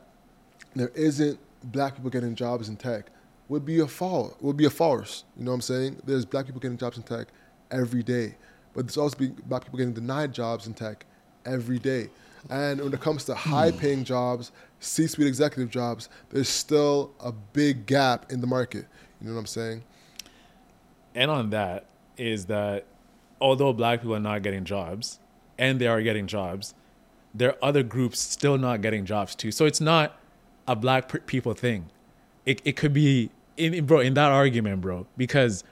there isn't black people getting jobs in tech would be a fall. Would be a farce. You know what I'm saying? There's black people getting jobs in tech every day, but there's also black people getting denied jobs in tech every day. And when it comes to high-paying jobs, C-suite executive jobs, there's still a big gap in the market. You know what I'm saying? And on that is that although black people are not getting jobs and they are getting jobs, there are other groups still not getting jobs too. So it's not a black people thing. It, it could be, in, bro, in that argument, bro, because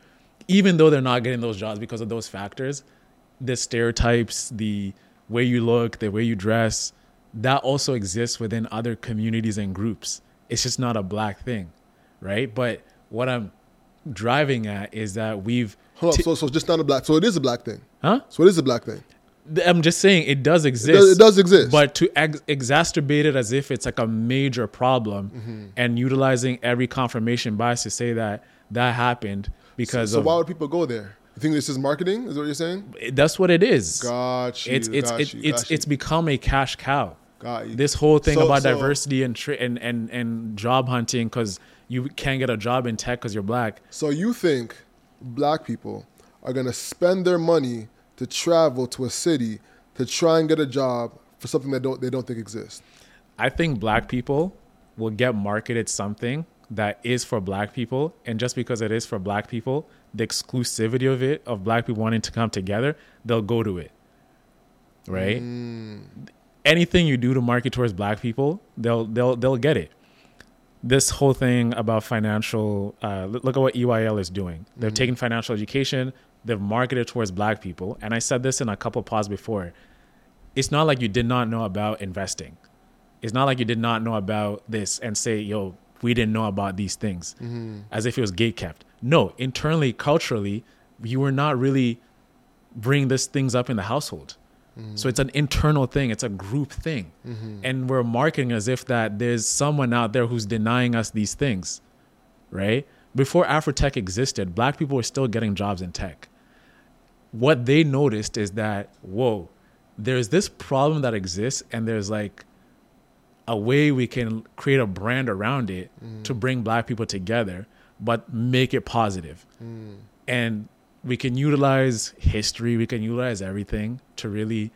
even though they're not getting those jobs because of those factors, the stereotypes, the way you look, the way you dress, that also exists within other communities and groups. It's just not a black thing, right? But what I'm driving at is that we've, Hold on. t- So, so it's just not a black. So it is a black thing. huh? So it is a black thing. I'm just saying it does exist. does- it does exist. But to ex- exacerbate it as if it's like a major problem Mm-hmm. and utilizing every confirmation bias to say that that happened because So of why would people go there? You think this is marketing? Is what you're saying? that's what it is. Got you. it's it's got it's you, it's it's become a cash cow. Got you. This whole thing So- about so- diversity and, tra- and and and job hunting because you can't get a job in tech because you're black. So you think black people are gonna spend their money to travel to a city to try and get a job for something that don't they don't think exists? I think black people will get marketed something that is for black people, and just because it is for black people, the exclusivity of it, of black people wanting to come together, they'll go to it. Right? Anything you do to market towards black people, they'll they'll they'll get it. This whole thing about financial, uh, look look at what EYL is doing. They're taking financial education, they've marketed towards black people, and I said this in a couple of pods before. It's not like you did not know about investing it's not like you did not know about this and say, yo, we didn't know about these things mm-hmm. as if it was gate kept. No, internally, culturally, you were not really bringing these things up in the household. Mm-hmm. So it's an internal thing, it's a group thing. Mm-hmm. And we're marketing as if that there's someone out there who's denying us these things, right? Before Afrotech existed, black people were still getting jobs in tech. What they noticed is that, whoa, there's this problem that exists, and there's like a way we can create a brand around it mm. to bring black people together but make it positive. positive and we can utilize history we can utilize everything to really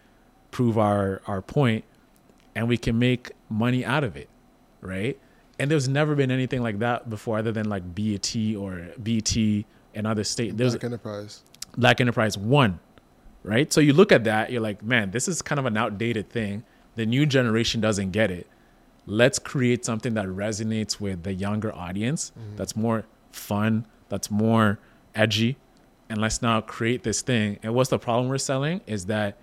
prove our our point and we can make money out of it right and there's never been anything like that before other than like BET or BT and other state there's Black enterprise. Black Enterprise one, right? So you look at that, you're like, man, this is kind of an outdated thing. The new generation doesn't get it. Let's create something that resonates with the younger audience, mm-hmm. that's more fun, that's more edgy, and let's now create this thing. And what's the problem we're selling is that,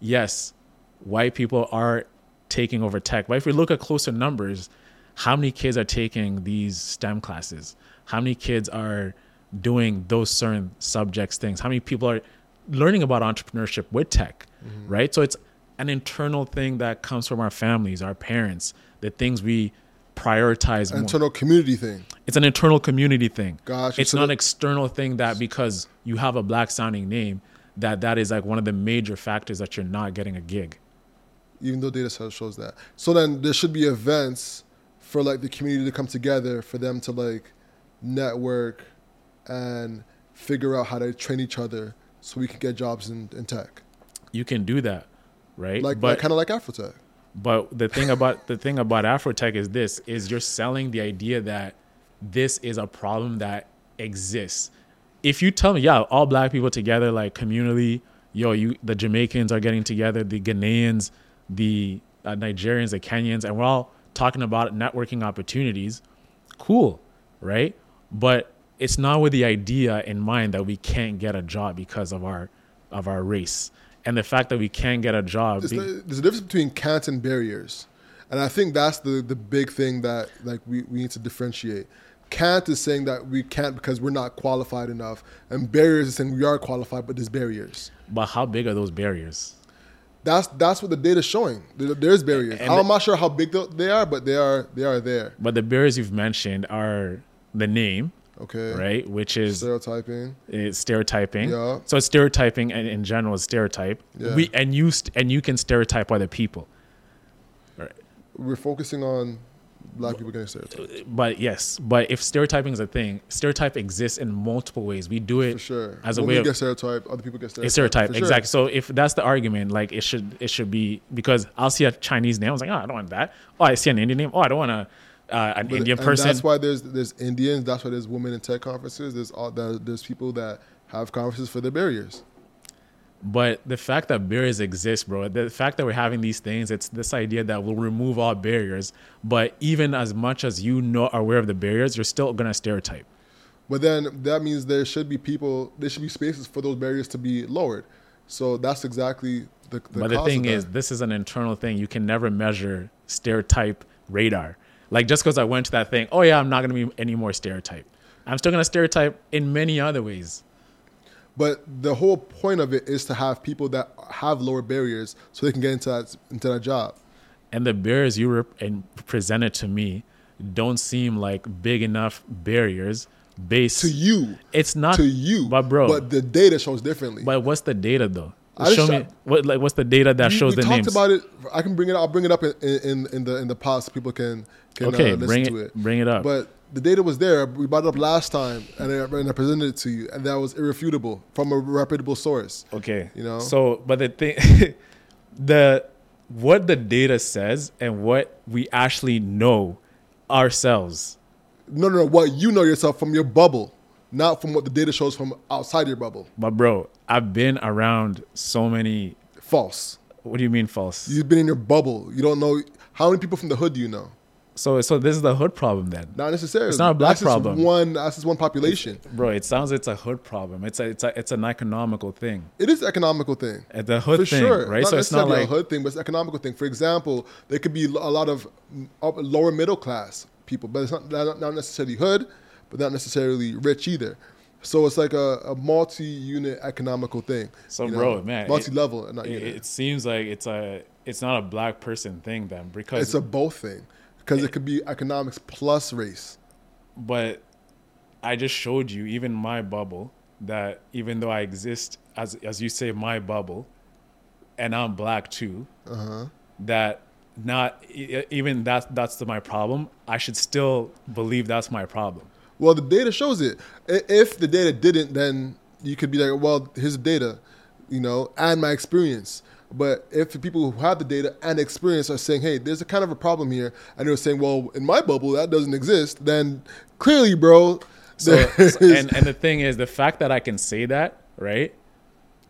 yes, white people are taking over tech, but if we look at closer numbers, how many kids are taking these STEM classes? How many kids are doing those certain subjects things? How many people are learning about entrepreneurship with tech, Mm-hmm. right? So it's an internal thing that comes from our families, our parents, the things we prioritize more. internal community thing. It's an internal community thing. Gosh, It's So not an external thing that because you have a black sounding name, that that is like one of the major factors that you're not getting a gig. even though data shows that. So then there should be events for like the community to come together for them to like network and figure out how to train each other so we can get jobs in, in tech. You can do that, right? Like, but like kind of like Afrotech. But the thing about the thing about Afrotech is this: is you're selling the idea that this is a problem that exists. If you tell me, yeah, all black people together, like communally, yo, you the Jamaicans are getting together, the Ghanaians, the uh, Nigerians, the Kenyans, and we're all talking about networking opportunities. Cool, right? But it's not with the idea in mind that we can't get a job because of our of our race and the fact that we can't get a job. There's, be- the- there's a difference between can't and barriers. And I think that's the, the big thing that like we, we need to differentiate. Can't is saying that we can't because we're not qualified enough. And barriers is saying we are qualified, but there's barriers. But how big are those barriers? That's that's what the data's showing. There- There's barriers. And I'm the- not sure how big they are, but they are they are there. But the barriers you've mentioned are the name, Okay. right? Which is Stereotyping. is stereotyping. Yeah. So stereotyping and in general is stereotype. Yeah. We and you st- and you can stereotype other people. Right. We're focusing on black people getting stereotyped. But yes, but if stereotyping is a thing, stereotype exists in multiple ways. We do it For sure. as a Women way of get stereotyped, other people get stereotyped. stereotype. Sure. Exactly. So if that's the argument, like it should it should be because I'll see a Chinese name. I was like, oh, I don't want that. Oh, I see an Indian name. Oh, I don't want a uh, an But- Indian person. That's why there's there's Indians. That's why there's women in tech conferences. There's all there's people that have conferences for their barriers. But the fact that barriers exist, bro, the fact that we're having these things, it's this idea that we'll remove all barriers. But even as much as you know are aware of the barriers, you're still gonna stereotype. But then that means there should be people. There should be spaces for those barriers to be lowered. So that's exactly the. the but the thing is, this is an internal thing. You can never measure stereotype radar. Like just because I went to that thing, oh yeah, I'm not gonna be any more stereotype. I'm still gonna stereotype in many other ways. But the whole point of it is to have people that have lower barriers so they can get into that into that job. And the barriers you rep- and presented to me don't seem like big enough barriers based To you, It's not to you, but bro. But the data shows differently. But what's the data though? I Show me what like what's the data that we, shows we the talked names. about it. I can bring it. I'll bring it up in in, in the in the pod so people can can okay, uh, listen bring to it, it. bring it up. But the data was there. We brought it up last time, and I, and I presented it to you, and that was irrefutable from a reputable source. okay, you know? So, but the thing, [laughs] the what the data says and what we actually know ourselves. No, no, no. What you know yourself from your bubble, not from what the data shows from outside your bubble. But bro, I've been around so many. False. What do you mean false? You've been in your bubble. You don't know how many people from the hood do you know. so, so this is the hood problem then. Not necessarily. It's not a black that's problem. One. That's just one population. Bro, it sounds it's a hood problem. It's a it's a it's an economical thing. It is an economical thing. Uh, The hood For thing, sure, right? Not so it's not like a hood thing, but it's an economical thing. For example, there could be a lot of lower middle class people, but it's not not necessarily hood, but not necessarily rich either. So it's like a, a multi-unit economical thing. So, you bro, man, multi-level, not it, unit. it seems like it's a it's not a black person thing then because It's a both thing because it could be economics plus race. but I just showed you even my bubble that even though I exist as as you say my bubble and I'm black too Uh-huh. that not even that that's the, my problem I should still believe that's my problem Well, the data shows it. If the data didn't, then you could be like, well, here's the data, you know, and my experience. But if the people who have the data and experience are saying, hey, there's a kind of a problem here, and they're saying, well, in my bubble, that doesn't exist, then clearly, bro, [laughs] so, and and the thing is the fact that I can say that right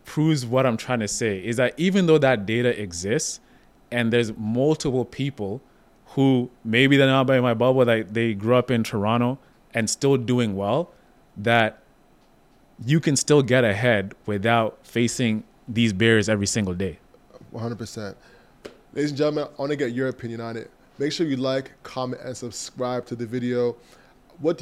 proves what I'm trying to say is that even though that data exists and there's multiple people who maybe they're not by my bubble that they grew up in Toronto and still doing well that you can still get ahead without facing these barriers every single day 100%. Ladies and gentlemen, I want to get your opinion on it. Make sure you like, comment, and subscribe to the video.